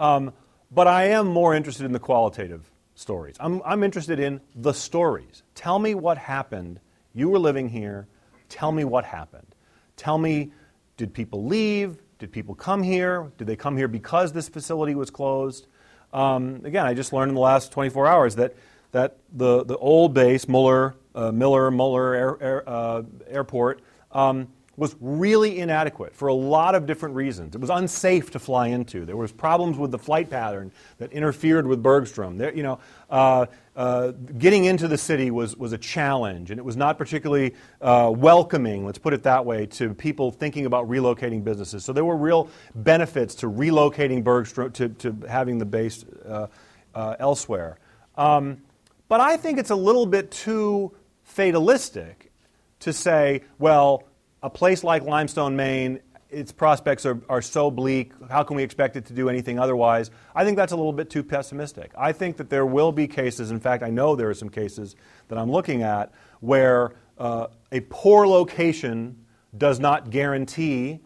Um, but I am more interested in the qualitative stories. I'm, I'm interested in the stories. Tell me what happened you were living here. Tell me what happened. Tell me, did people leave? Did people come here? Did they come here because this facility was closed? Um, again, I just learned in the last 24 hours that, that the, the old base, Muller, uh, Miller, Muller Air, Air, uh, Airport, um, was really inadequate for a lot of different reasons. It was unsafe to fly into. There was problems with the flight pattern that interfered with Bergstrom. There, you know, uh, uh, getting into the city was, was a challenge, and it was not particularly uh, welcoming, let's put it that way, to people thinking about relocating businesses. So there were real benefits to relocating Bergstrom, to, to having the base uh, uh, elsewhere. Um, but I think it's a little bit too fatalistic to say, well, a place like Limestone, Maine, its prospects are, are so bleak. How can we expect it to do anything otherwise? I think that's a little bit too pessimistic. I think that there will be cases, in fact, I know there are some cases that I'm looking at, where uh, a poor location does not guarantee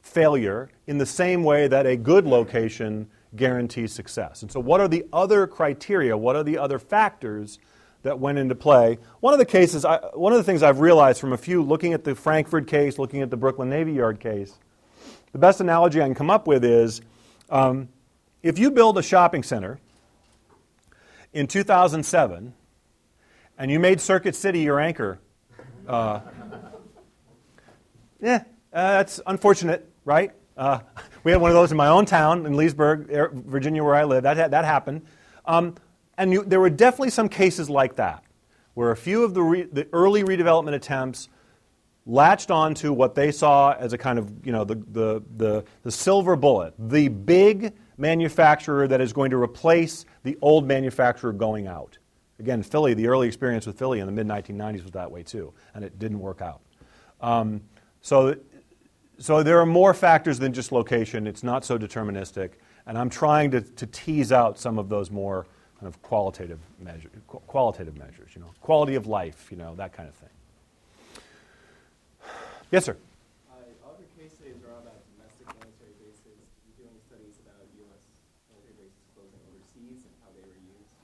failure in the same way that a good location guarantees success. And so, what are the other criteria? What are the other factors that went into play. One of the cases, I, one of the things I've realized from a few looking at the Frankford case, looking at the Brooklyn Navy Yard case, the best analogy I can come up with is um, if you build a shopping center in 2007 and you made Circuit City your anchor, uh, yeah, uh, that's unfortunate, right? Uh, we had one of those in my own town in Leesburg, Virginia, where I live. That, that happened. Um, and you, there were definitely some cases like that, where a few of the, re, the early redevelopment attempts latched onto what they saw as a kind of, you know, the, the, the, the silver bullet, the big manufacturer that is going to replace the old manufacturer going out. Again, Philly, the early experience with Philly in the mid 1990s was that way too, and it didn't work out. Um, so, so there are more factors than just location. It's not so deterministic, and I'm trying to, to tease out some of those more kind of qualitative measure, qualitative measures, you know, quality of life, you know, that kind of thing. Yes, sir. Uh, other case studies are about domestic military bases. You're doing studies about U.S. military bases closing overseas and how they were used.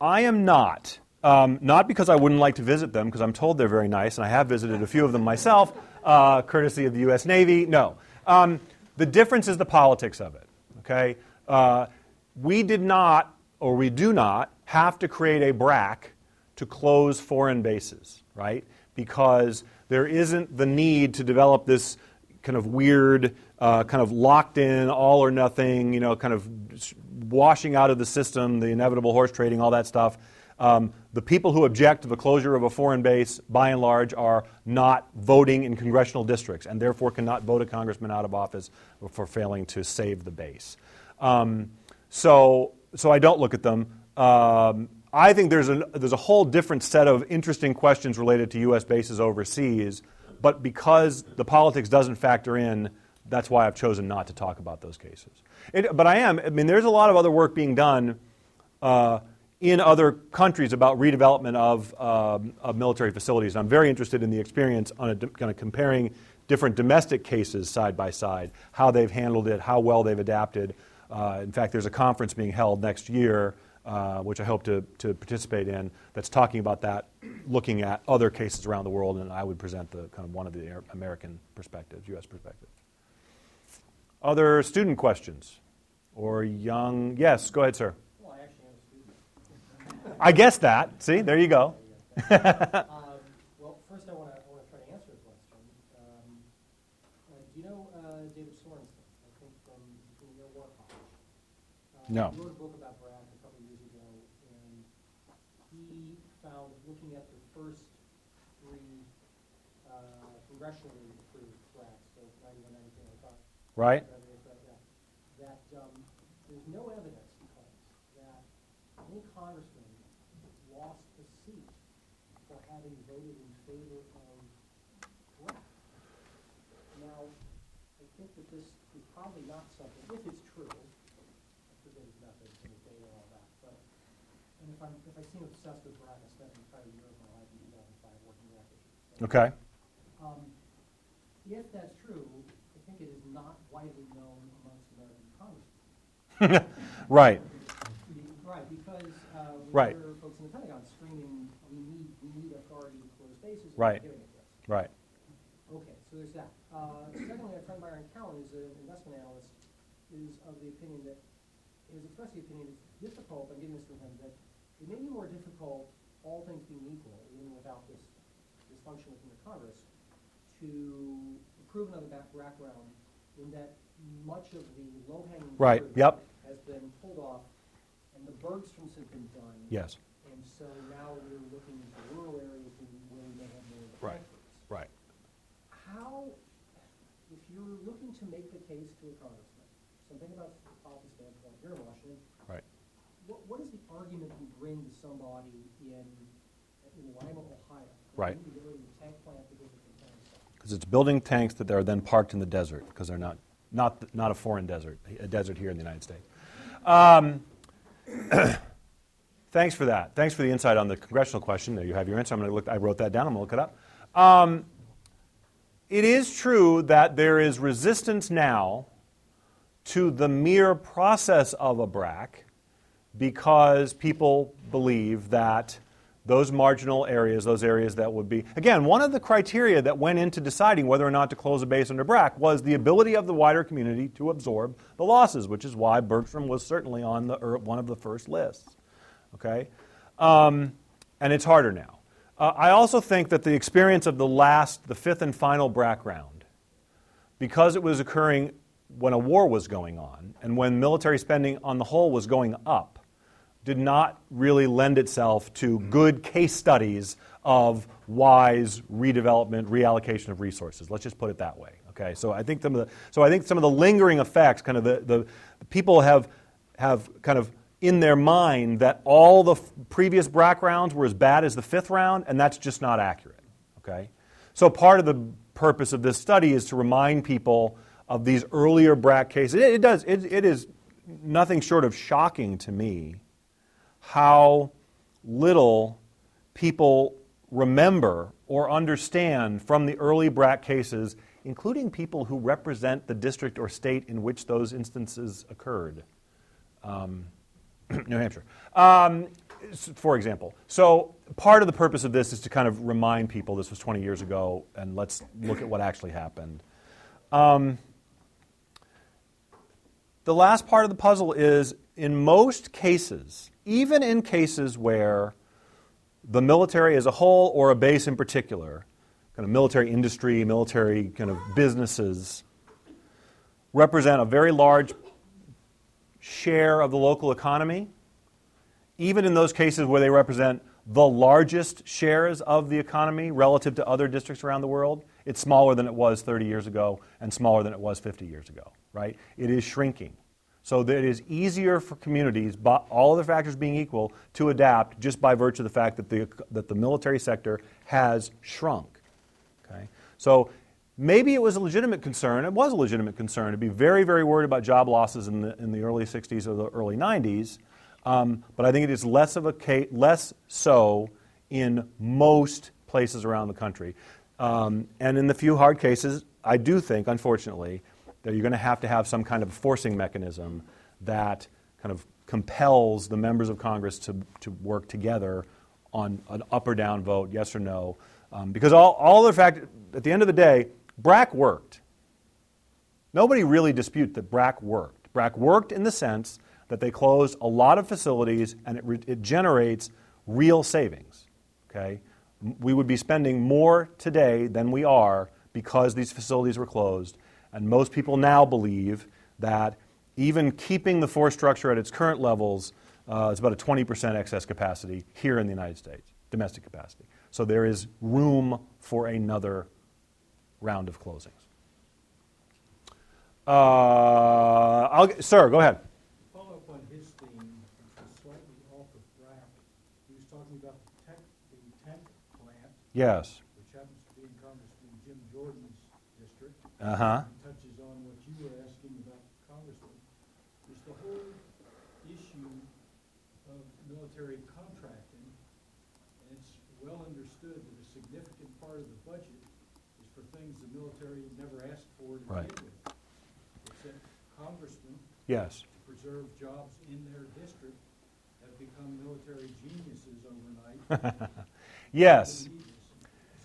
I am not. Um, not because I wouldn't like to visit them, because I'm told they're very nice, and I have visited a few of them myself, uh, courtesy of the U.S. Navy. No. Um, the difference is the politics of it. Okay? Uh, we did not or we do not have to create a BRAC to close foreign bases, right? Because there isn't the need to develop this kind of weird, uh, kind of locked in, all or nothing, you know, kind of washing out of the system, the inevitable horse trading, all that stuff. Um, the people who object to the closure of a foreign base, by and large, are not voting in congressional districts and therefore cannot vote a congressman out of office for failing to save the base. Um, so so I don't look at them. Um, I think there's a, there's a whole different set of interesting questions related to U.S. bases overseas, but because the politics doesn't factor in, that's why I've chosen not to talk about those cases. It, but I am, I mean, there's a lot of other work being done uh, in other countries about redevelopment of, um, of military facilities. I'm very interested in the experience on a, kind of comparing different domestic cases side by side, how they've handled it, how well they've adapted. Uh, in fact, there's a conference being held next year, uh, which I hope to, to participate in, that's talking about that, looking at other cases around the world, and I would present the kind of one of the American perspectives, U.S. perspective. Other student questions or young? Yes, go ahead, sir. Well, I actually am a student. I guess that. See, there you go. uh, well, first I want to I want to try to answer a question. Do you know uh, David Sorenson? I think from between Yale War College. Uh, No. He wrote a book about BRAC a couple of years ago, and he found, looking at the first three uh, congressionally approved BRACs, so 91, 92, 95, Right it is, but yeah, that um, there's no evidence he claims that any congressman lost a seat for having voted in favor of BRAC. Now, I think that this is probably not something, if it's true, I forget his methods and his data and all that, but, and if I'm, I obsessed with BRAC, I spent an entire year of my life in 2005 working. Okay. um, If that's true, I think it is not widely known amongst American congressmen. Right. Right, because uh, we Right. hear folks in the Pentagon screaming, we need, we need authority to close bases. Right. they're giving it to us. Right. Okay, so there's that. Uh, Secondly, our friend Byron Callan, who's an investment analyst, is of the opinion that, has expressed the opinion it's difficult, I'm getting this from him, that it may be more difficult, all things being equal, even without this dysfunction within the Congress, to approve another back background in that much of the low-hanging Right, fruit yep. has been pulled off, and the Bergstroms have been done. Yes. And so now we're looking into rural areas and where we may have more of the Right. Frankfords. Right. How, if you're looking to make the case to a congressman, something about the policy standpoint here in Washington, Right. What, what is the argument you bring to somebody in, in Lima, Ohio? Right. They need to get the tank because it's. Because it's building tanks that are then parked in the desert because they're not, not, not a foreign desert, a desert here in the United States. Um, thanks for that. Thanks for the insight on the congressional question. There you have your answer. I'm going to look. I wrote that down. I'm going to look it up. Um, it is true that there is resistance now to the mere process of a BRAC because people believe that those marginal areas, those areas that would be, again, one of the criteria that went into deciding whether or not to close a base under BRAC was the ability of the wider community to absorb the losses, which is why Bergstrom was certainly on the, or one of the first lists. Okay? Um, and it's harder now. Uh, I also think that the experience of the last, the fifth and final BRAC round, because it was occurring when a war was going on and when military spending on the whole was going up, did not really lend itself to good case studies of wise redevelopment, reallocation of resources. Let's just put it that way. Okay, so I think some of the so I think some of the lingering effects, kind of the, the, people have have kind of in their mind that all the f- previous BRAC rounds were as bad as the fifth round, and that's just not accurate. Okay, so part of the purpose of this study is to remind people of these earlier BRAC cases. It, it does it, it is nothing short of shocking to me how little people remember or understand from the early BRAC cases, including people who represent the district or state in which those instances occurred. Um, New Hampshire, um, for example. So, part of the purpose of this is to kind of remind people this was 20 years ago, and let's look at what actually happened. Um, the last part of the puzzle is in most cases, even in cases where the military as a whole or a base in particular, kind of military industry, military kind of businesses, represent a very large share of the local economy, even in those cases where they represent the largest shares of the economy relative to other districts around the world, it's smaller than it was 30 years ago and smaller than it was 50 years ago, right? It is shrinking. So that it is easier for communities, all other factors being equal, to adapt just by virtue of the fact that the, that the military sector has shrunk. Okay? So maybe it was a legitimate concern. It was a legitimate concern to be very, very worried about job losses in the, in the early 60s or the early 90s. Um, but I think it is less of a case, less so in most places around the country. Um, and in the few hard cases, I do think, unfortunately, that you're going to have to have some kind of forcing mechanism that kind of compels the members of Congress to, to work together on an up or down vote, yes or no. Um, because all, all the fact, at the end of the day, BRAC worked. Nobody really disputes that BRAC worked. BRAC worked in the sense that they closed a lot of facilities and it, re- it generates real savings. Okay? We would be spending more today than we are because these facilities were closed. And most people now believe that even keeping the force structure at its current levels, uh, it's about a 20% excess capacity here in the United States, domestic capacity. So there is room for another round of closings. Uh, I'll, sir, go ahead. Follow up on his theme, which was slightly off of BRAC. He was talking about the tech, the tank plant, Yes. which happens to be in Congressman Jim Jordan's district. Uh huh. and touches on what you were asking about Congressman, is the whole issue of military contracting. And it's well understood that a significant part of the budget is for things the military never asked for to Right. begin with. Except congressmen, Yes. to preserve jobs in their district, have become military geniuses overnight. Yes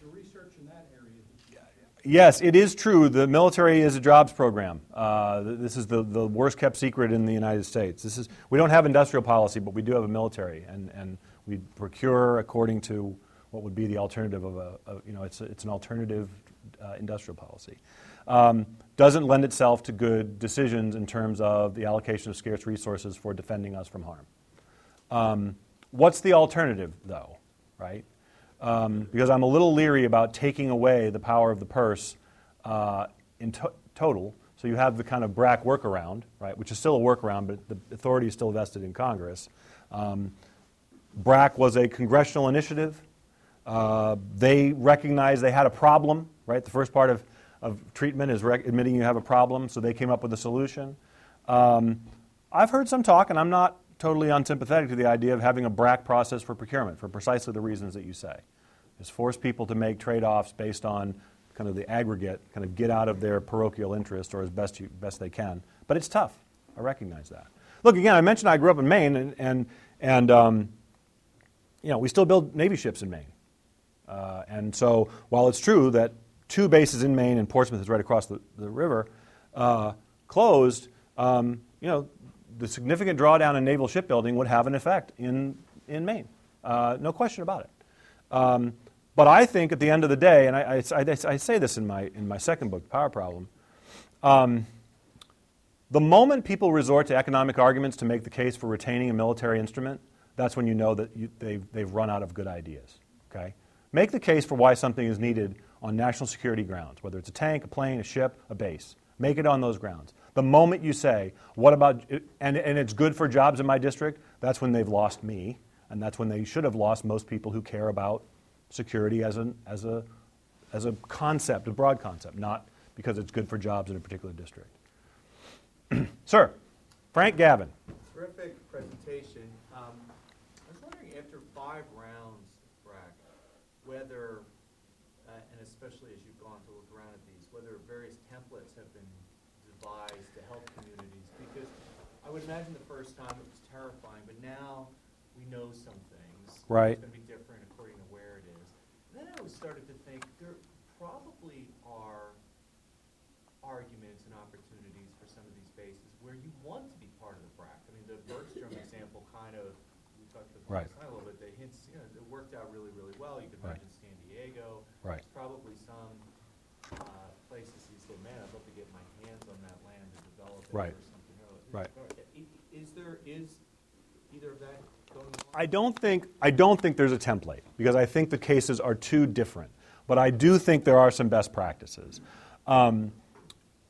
research in that area that you Yes, it is true. The military is a jobs program. Uh, this is the, the worst kept secret in the United States. This is, we don't have industrial policy, but we do have a military, and, and we procure according to what would be the alternative of a, a you know, it's, a, it's an alternative uh, industrial policy. Um, doesn't lend itself to good decisions in terms of the allocation of scarce resources for defending us from harm. Um, what's the alternative, though, right? Um, because I'm a little leery about taking away the power of the purse uh, in to- total. So you have the kind of BRAC workaround, right, which is still a workaround, but the authority is still vested in Congress. Um, BRAC was a congressional initiative. Uh, they recognized they had a problem, right? The first part of, of treatment is rec- admitting you have a problem, so they came up with a solution. Um, I've heard some talk, and I'm not totally unsympathetic to the idea of having a BRAC process for procurement for precisely the reasons that you say. Is force people to make trade offs based on kind of the aggregate, kind of get out of their parochial interest or as best, you, best they can. But it's tough. I recognize that. Look, again, I mentioned I grew up in Maine, and, and, and um, you know, we still build Navy ships in Maine. Uh, and so while it's true that two bases in Maine and Portsmouth is right across the, the river uh, closed, um, you know, the significant drawdown in naval shipbuilding would have an effect in, in Maine. Uh, no question about it. Um, but I think at the end of the day, and I, I, I, I say this in my, in my second book, Power Problem, um, the moment people resort to economic arguments to make the case for retaining a military instrument, that's when you know that you, they've, they've run out of good ideas. Okay? Make the case for why something is needed on national security grounds, whether it's a tank, a plane, a ship, a base. Make it on those grounds. The moment you say, what about, and, and it's good for jobs in my district, that's when they've lost me, and that's when they should have lost most people who care about security as, an, as, a, as a concept, a broad concept, not because it's good for jobs in a particular district. Sir, Frank Gavin. Terrific presentation. Um, I was wondering, after five rounds, BRAC, whether, uh, and especially as you've gone to look around at these, whether various templates have been devised to help communities? Because I would imagine the first time it was terrifying, but now we know some things. Right. It's going to be different according to where it is. Then I was started to think there probably are arguments and opportunities for some of these bases where you want to be part of the BRAC. I mean, the Bergstrom example kind of, we talked about Right. this a little bit, the hints, you know, it worked out really, really well. You could Right. mention San Diego. Right. There's probably some uh, places you say, man, I'd love to get my hands on that land and develop it Right. or something. else." Right. I- Is either of that going on? I don't think I don't think there's a template because I think the cases are too different. But I do think there are some best practices. Um,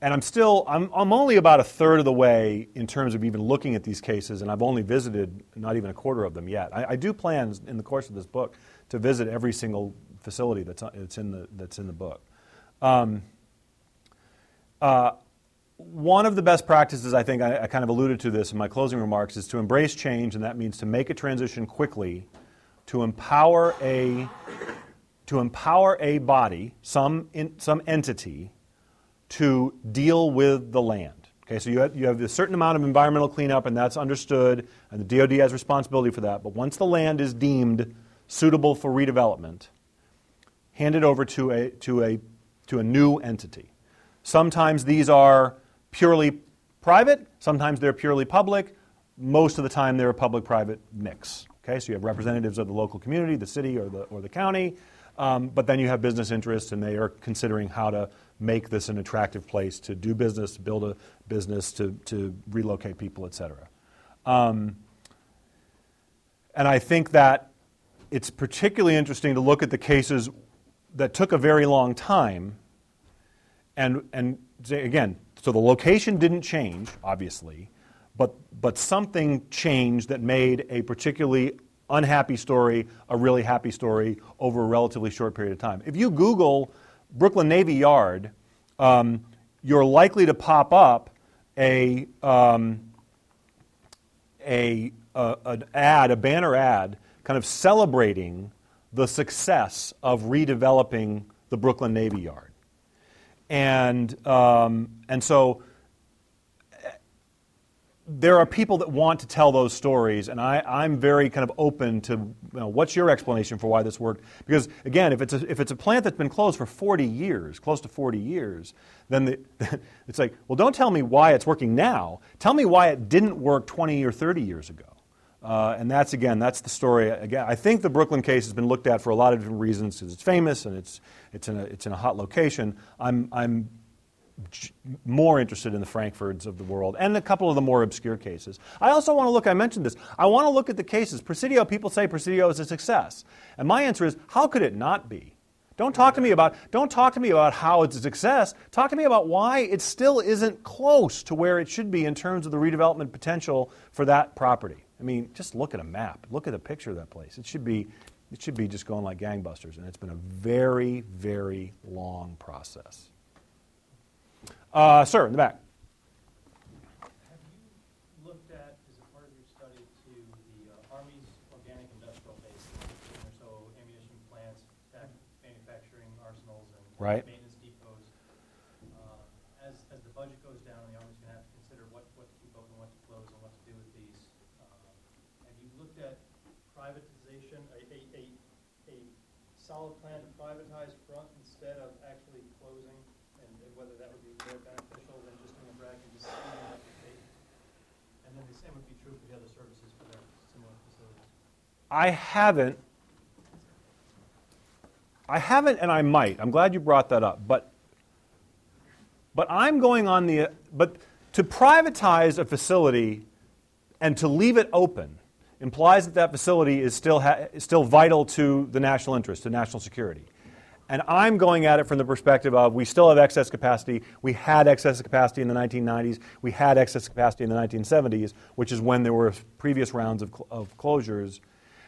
and I'm still I'm, I'm only about a third of the way in terms of even looking at these cases, and I've only visited not even a quarter of them yet. I, I do plan in the course of this book to visit every single facility that's, that's in the that's in the book. Um, uh, one of the best practices, I think, I, I, kind of alluded to this in my closing remarks, is to embrace change, and that means to make a transition quickly, to empower a, to empower a body, some, in, some entity, to deal with the land. Okay, so you have, you have a certain amount of environmental cleanup, and that's understood, and the DoD has responsibility for that. But once the land is deemed suitable for redevelopment, hand it over to a, to a, to a new entity. Sometimes these are purely private, sometimes they're purely public. Most of the time, they're a public private mix. Okay, so you have representatives of the local community, the city, or the, or the county. Um, but then you have business interests, and they are considering how to make this an attractive place to do business, to build a business, to, to relocate people, et cetera. Um, and I think that it's particularly interesting to look at the cases that took a very long time. And, and again, so the location didn't change, obviously, but, but something changed that made a particularly unhappy story a really happy story over a relatively short period of time. If you Google Brooklyn Navy Yard, um, you're likely to pop up a, um, a, a, an ad, a banner ad, kind of celebrating the success of redeveloping the Brooklyn Navy Yard. And, um, and so there are people that want to tell those stories, and I, I'm very kind of open to you know, what's your explanation for why this worked? Because again, if it's a, if it's a plant that's been closed for 40 years, close to 40 years, then the, it's like, well, don't tell me why it's working now. Tell me why it didn't work 20 or 30 years ago. Uh, and that's again, that's the story. Again, I think the Brooklyn case has been looked at for a lot of different reasons because it's famous and it's it's in a it's in a hot location. I'm I'm more interested in the Frankfords of the world and a couple of the more obscure cases. I also want to look, I mentioned this, I want to look at the cases. Presidio, people say Presidio is a success. And my answer is, how could it not be? Don't talk to me about don't talk to me about how it's a success. Talk to me about why it still isn't close to where it should be in terms of the redevelopment potential for that property. I mean, just look at a map. Look at a picture of that place. It should be it should be just going like gangbusters and it's been a very very long process. Uh, sir, in the back. Have you looked at, as a part of your study, to the uh, Army's organic industrial base, so ammunition plants, fac- manufacturing arsenals, and Right. maintenance depots? Uh, As, as the budget goes down, the Army's going to have to consider what, what to keep open, what to close, and what to do with these. Uh, Have you looked at privatization, a, a, a, a solid plan to privatize front instead of actually closing, and and whether that would be more beneficial than just doing a bracket and just seeing what it takes? And then the same would be true for the other services for their similar facilities. I haven't. I haven't, and I might. I'm glad you brought that up. But, but I'm going on the. But to privatize a facility and to leave it open implies that that facility is still, ha- is still vital to the national interest, to national security. And I'm going at it from the perspective of we still have excess capacity. We had excess capacity in the 1990s. We had excess capacity in the 1970s, which is when there were previous rounds of, cl- of closures.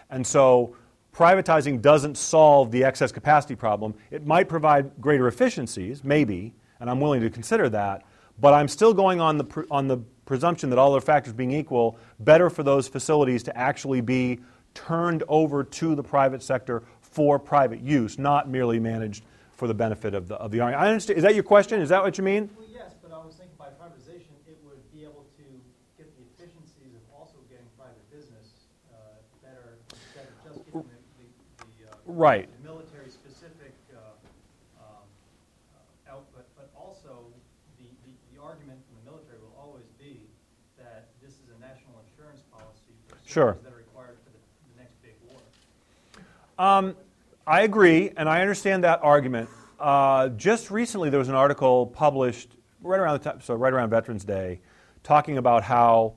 And so privatizing doesn't solve the excess capacity problem. It might provide greater efficiencies, maybe, and I'm willing to consider that. But I'm still going on the, on the presumption that all other factors being equal, better for those facilities to actually be turned over to the private sector for private use, not merely managed for the benefit of the, of the army. I understand. Is that your question? Is that what you mean? Well, yes, but I was thinking by privatization, it would be able to get the efficiencies of also getting private business uh, better instead of just getting the, the, the, uh, Right. military-specific uh, um, uh, output, but also the, the, the argument from the military will always be that this is a national insurance policy for Sure. that are required for the, the next big war. Um, I agree, and I understand that argument. Uh, just recently, there was an article published right around the time, so right around Veterans Day, talking about how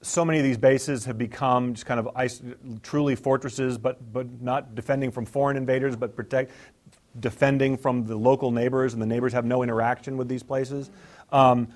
so many of these bases have become just kind of ice, truly fortresses, but but not defending from foreign invaders, but protect defending from the local neighbors, and the neighbors have no interaction with these places. Um,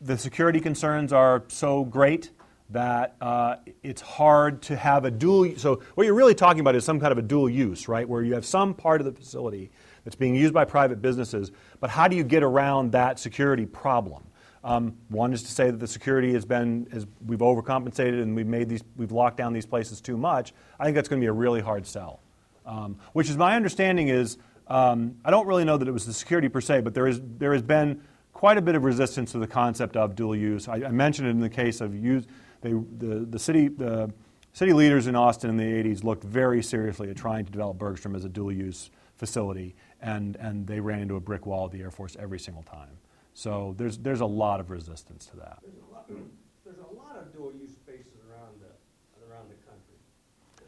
the security concerns are so great that uh, it's hard to have a dual. So what you're really talking about is some kind of a dual use, right? Where you have some part of the facility that's being used by private businesses, but how do you get around that security problem? Um, one is to say that the security has been, we've overcompensated and we've made these, we've locked down these places too much. I think that's going to be a really hard sell. Um, which is my understanding is, um, I don't really know that it was the security per se, but there, is, there has been quite a bit of resistance to the concept of dual use. I, I mentioned it in the case of use, they, the, the, city, the city leaders in Austin in the 80s looked very seriously at trying to develop Bergstrom as a dual use facility, and, and they ran into a brick wall of the Air Force every single time. So there's, there's a lot of resistance to that. There's a lot, there's a lot of dual use spaces around the, around the country.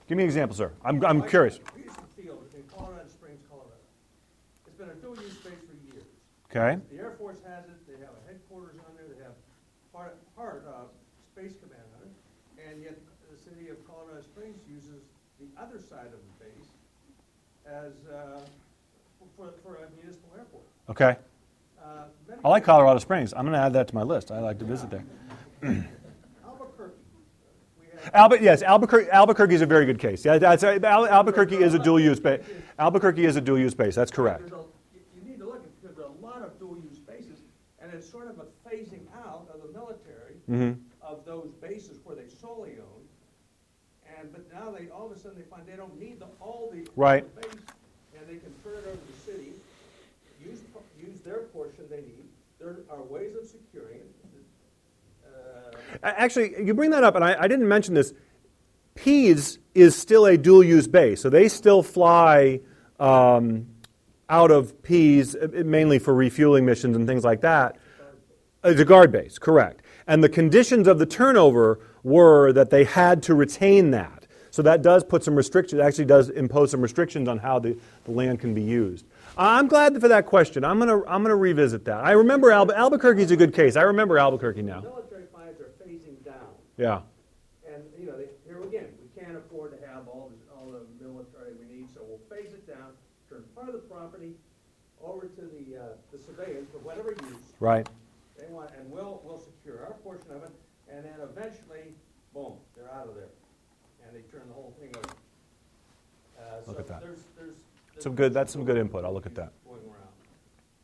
Give me an example, sir. I'm, I'm curious. Peterson Field in Colorado Springs, Colorado. It's been a dual use space for years. Okay. The Air Force has it. They have a headquarters on there. They have part, part of Space Command on it. And yet the city of Colorado Springs uses the other side of the base as uh, for, for a municipal airport. Okay. I like Colorado Springs. I'm going to add that to my list. I like to visit there. Albuquerque. Albert, yes, Albuquerque. Albuquerque is a very good case. Yeah, that's, Al, Albuquerque is a dual use base. Albuquerque is a dual use base. That's correct. You need to look at, because there are a lot of dual-use spaces, and it's sort of a phasing out of the military Mm-hmm. of those bases where they solely own. And, but now they, all of a sudden, they find they don't need the, all the. Right. the base, And they can turn it over to the city, use, use their portion they need. There are ways of securing it. Uh, Actually, you bring that up, and I, I didn't mention this. Pease is still a dual use base, so they still fly um, out of Pease uh, mainly for refueling missions and things like that. It's a guard base, correct. And the conditions of the turnover were that they had to retain that. So that does put some restrictions, actually does impose some restrictions on how the, the land can be used. I'm glad for that question. I'm going to I'm gonna revisit that. I remember Albu- Albuquerque's a good case. I remember Albuquerque now. Military finds are phasing down. Yeah. And, you know, they, here again, we can't afford to have all the, all the military we need, so we'll phase it down, turn part of the property over to the, uh, the civilians for whatever use Right. they want, and we'll, we'll secure our portion of it, and then eventually, boom, they're out of there. And they turn the whole thing over. Uh, Look so at that. There's. Some good- that's some good input. I'll look at that.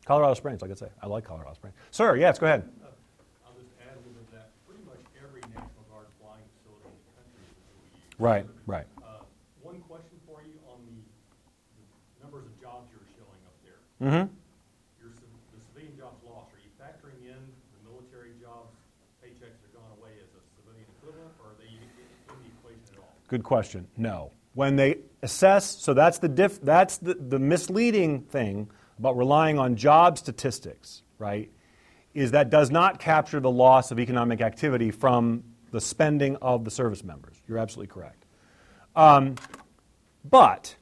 Colorado Springs, like I say. I like Colorado Springs. Sir, yes, go ahead. I'll just add a little bit of that. Pretty much every National Guard flying facility in the country is a dual use. Right, right. Uh, One question for you on the, the numbers of jobs you're showing up there. Mm-hmm. Your, the civilian jobs lost, are you factoring in the military jobs, paychecks that are gone away as a civilian equivalent, or are they in the equation at all? Good question. No. When they assess, so that's the diff, that's the, the misleading thing about relying on job statistics, right? Is that does not capture the loss of economic activity from the spending of the service members. You're absolutely correct. Um, but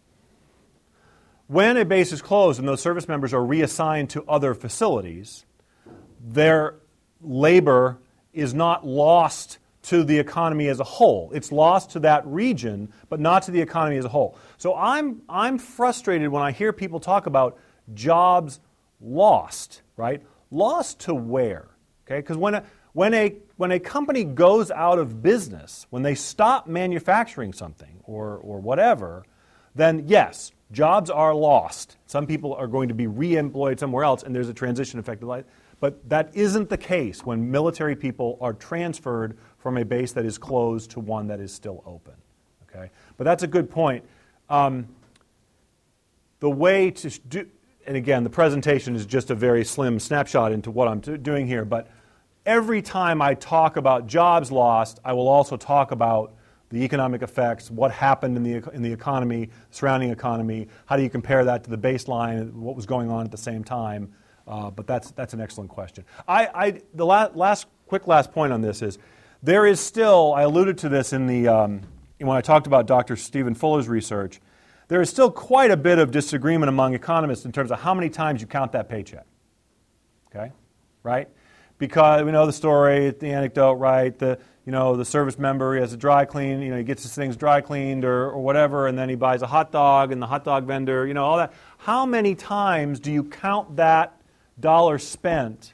when a base is closed and those service members are reassigned to other facilities, their labor is not lost to the economy as a whole. It's lost to that region, but not to the economy as a whole. So I'm, I'm frustrated when I hear people talk about jobs lost, right? Lost to where? Okay, because when a, when, a, when a company goes out of business, when they stop manufacturing something or, or whatever, then yes, jobs are lost. Some people are going to be re employed somewhere else, and there's a transition effect. But that isn't the case when military people are transferred from a base that is closed to one that is still open. Okay? But that's a good point. Um, the way to do, and again, the presentation is just a very slim snapshot into what I'm doing here, but every time I talk about jobs lost, I will also talk about the economic effects, what happened in the, in the economy, surrounding economy, how do you compare that to the baseline, what was going on at the same time. Uh, but that's, that's an excellent question. I, I, the la- last, quick last point on this is there is still, I alluded to this in the, um, when I talked about Dr. Stephen Fuller's research, there is still quite a bit of disagreement among economists in terms of how many times you count that paycheck. Okay? Right? Because we know the story, the anecdote, right? The, you know, the service member, he has a dry clean, you know, he gets his things dry cleaned or, or whatever, and then he buys a hot dog, and the hot dog vendor, you know, all that. How many times do you count that dollar spent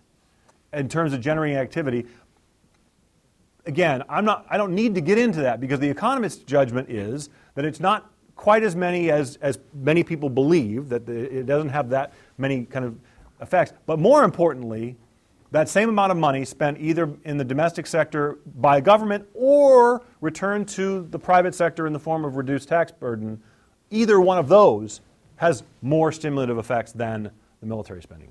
in terms of generating activity? Again, I'm not, I don't need to get into that because the economist's judgment is that it's not quite as many as, as many people believe, that it doesn't have that many kind of effects. But more importantly, that same amount of money spent either in the domestic sector by government or returned to the private sector in the form of reduced tax burden, either one of those has more stimulative effects than the military spending.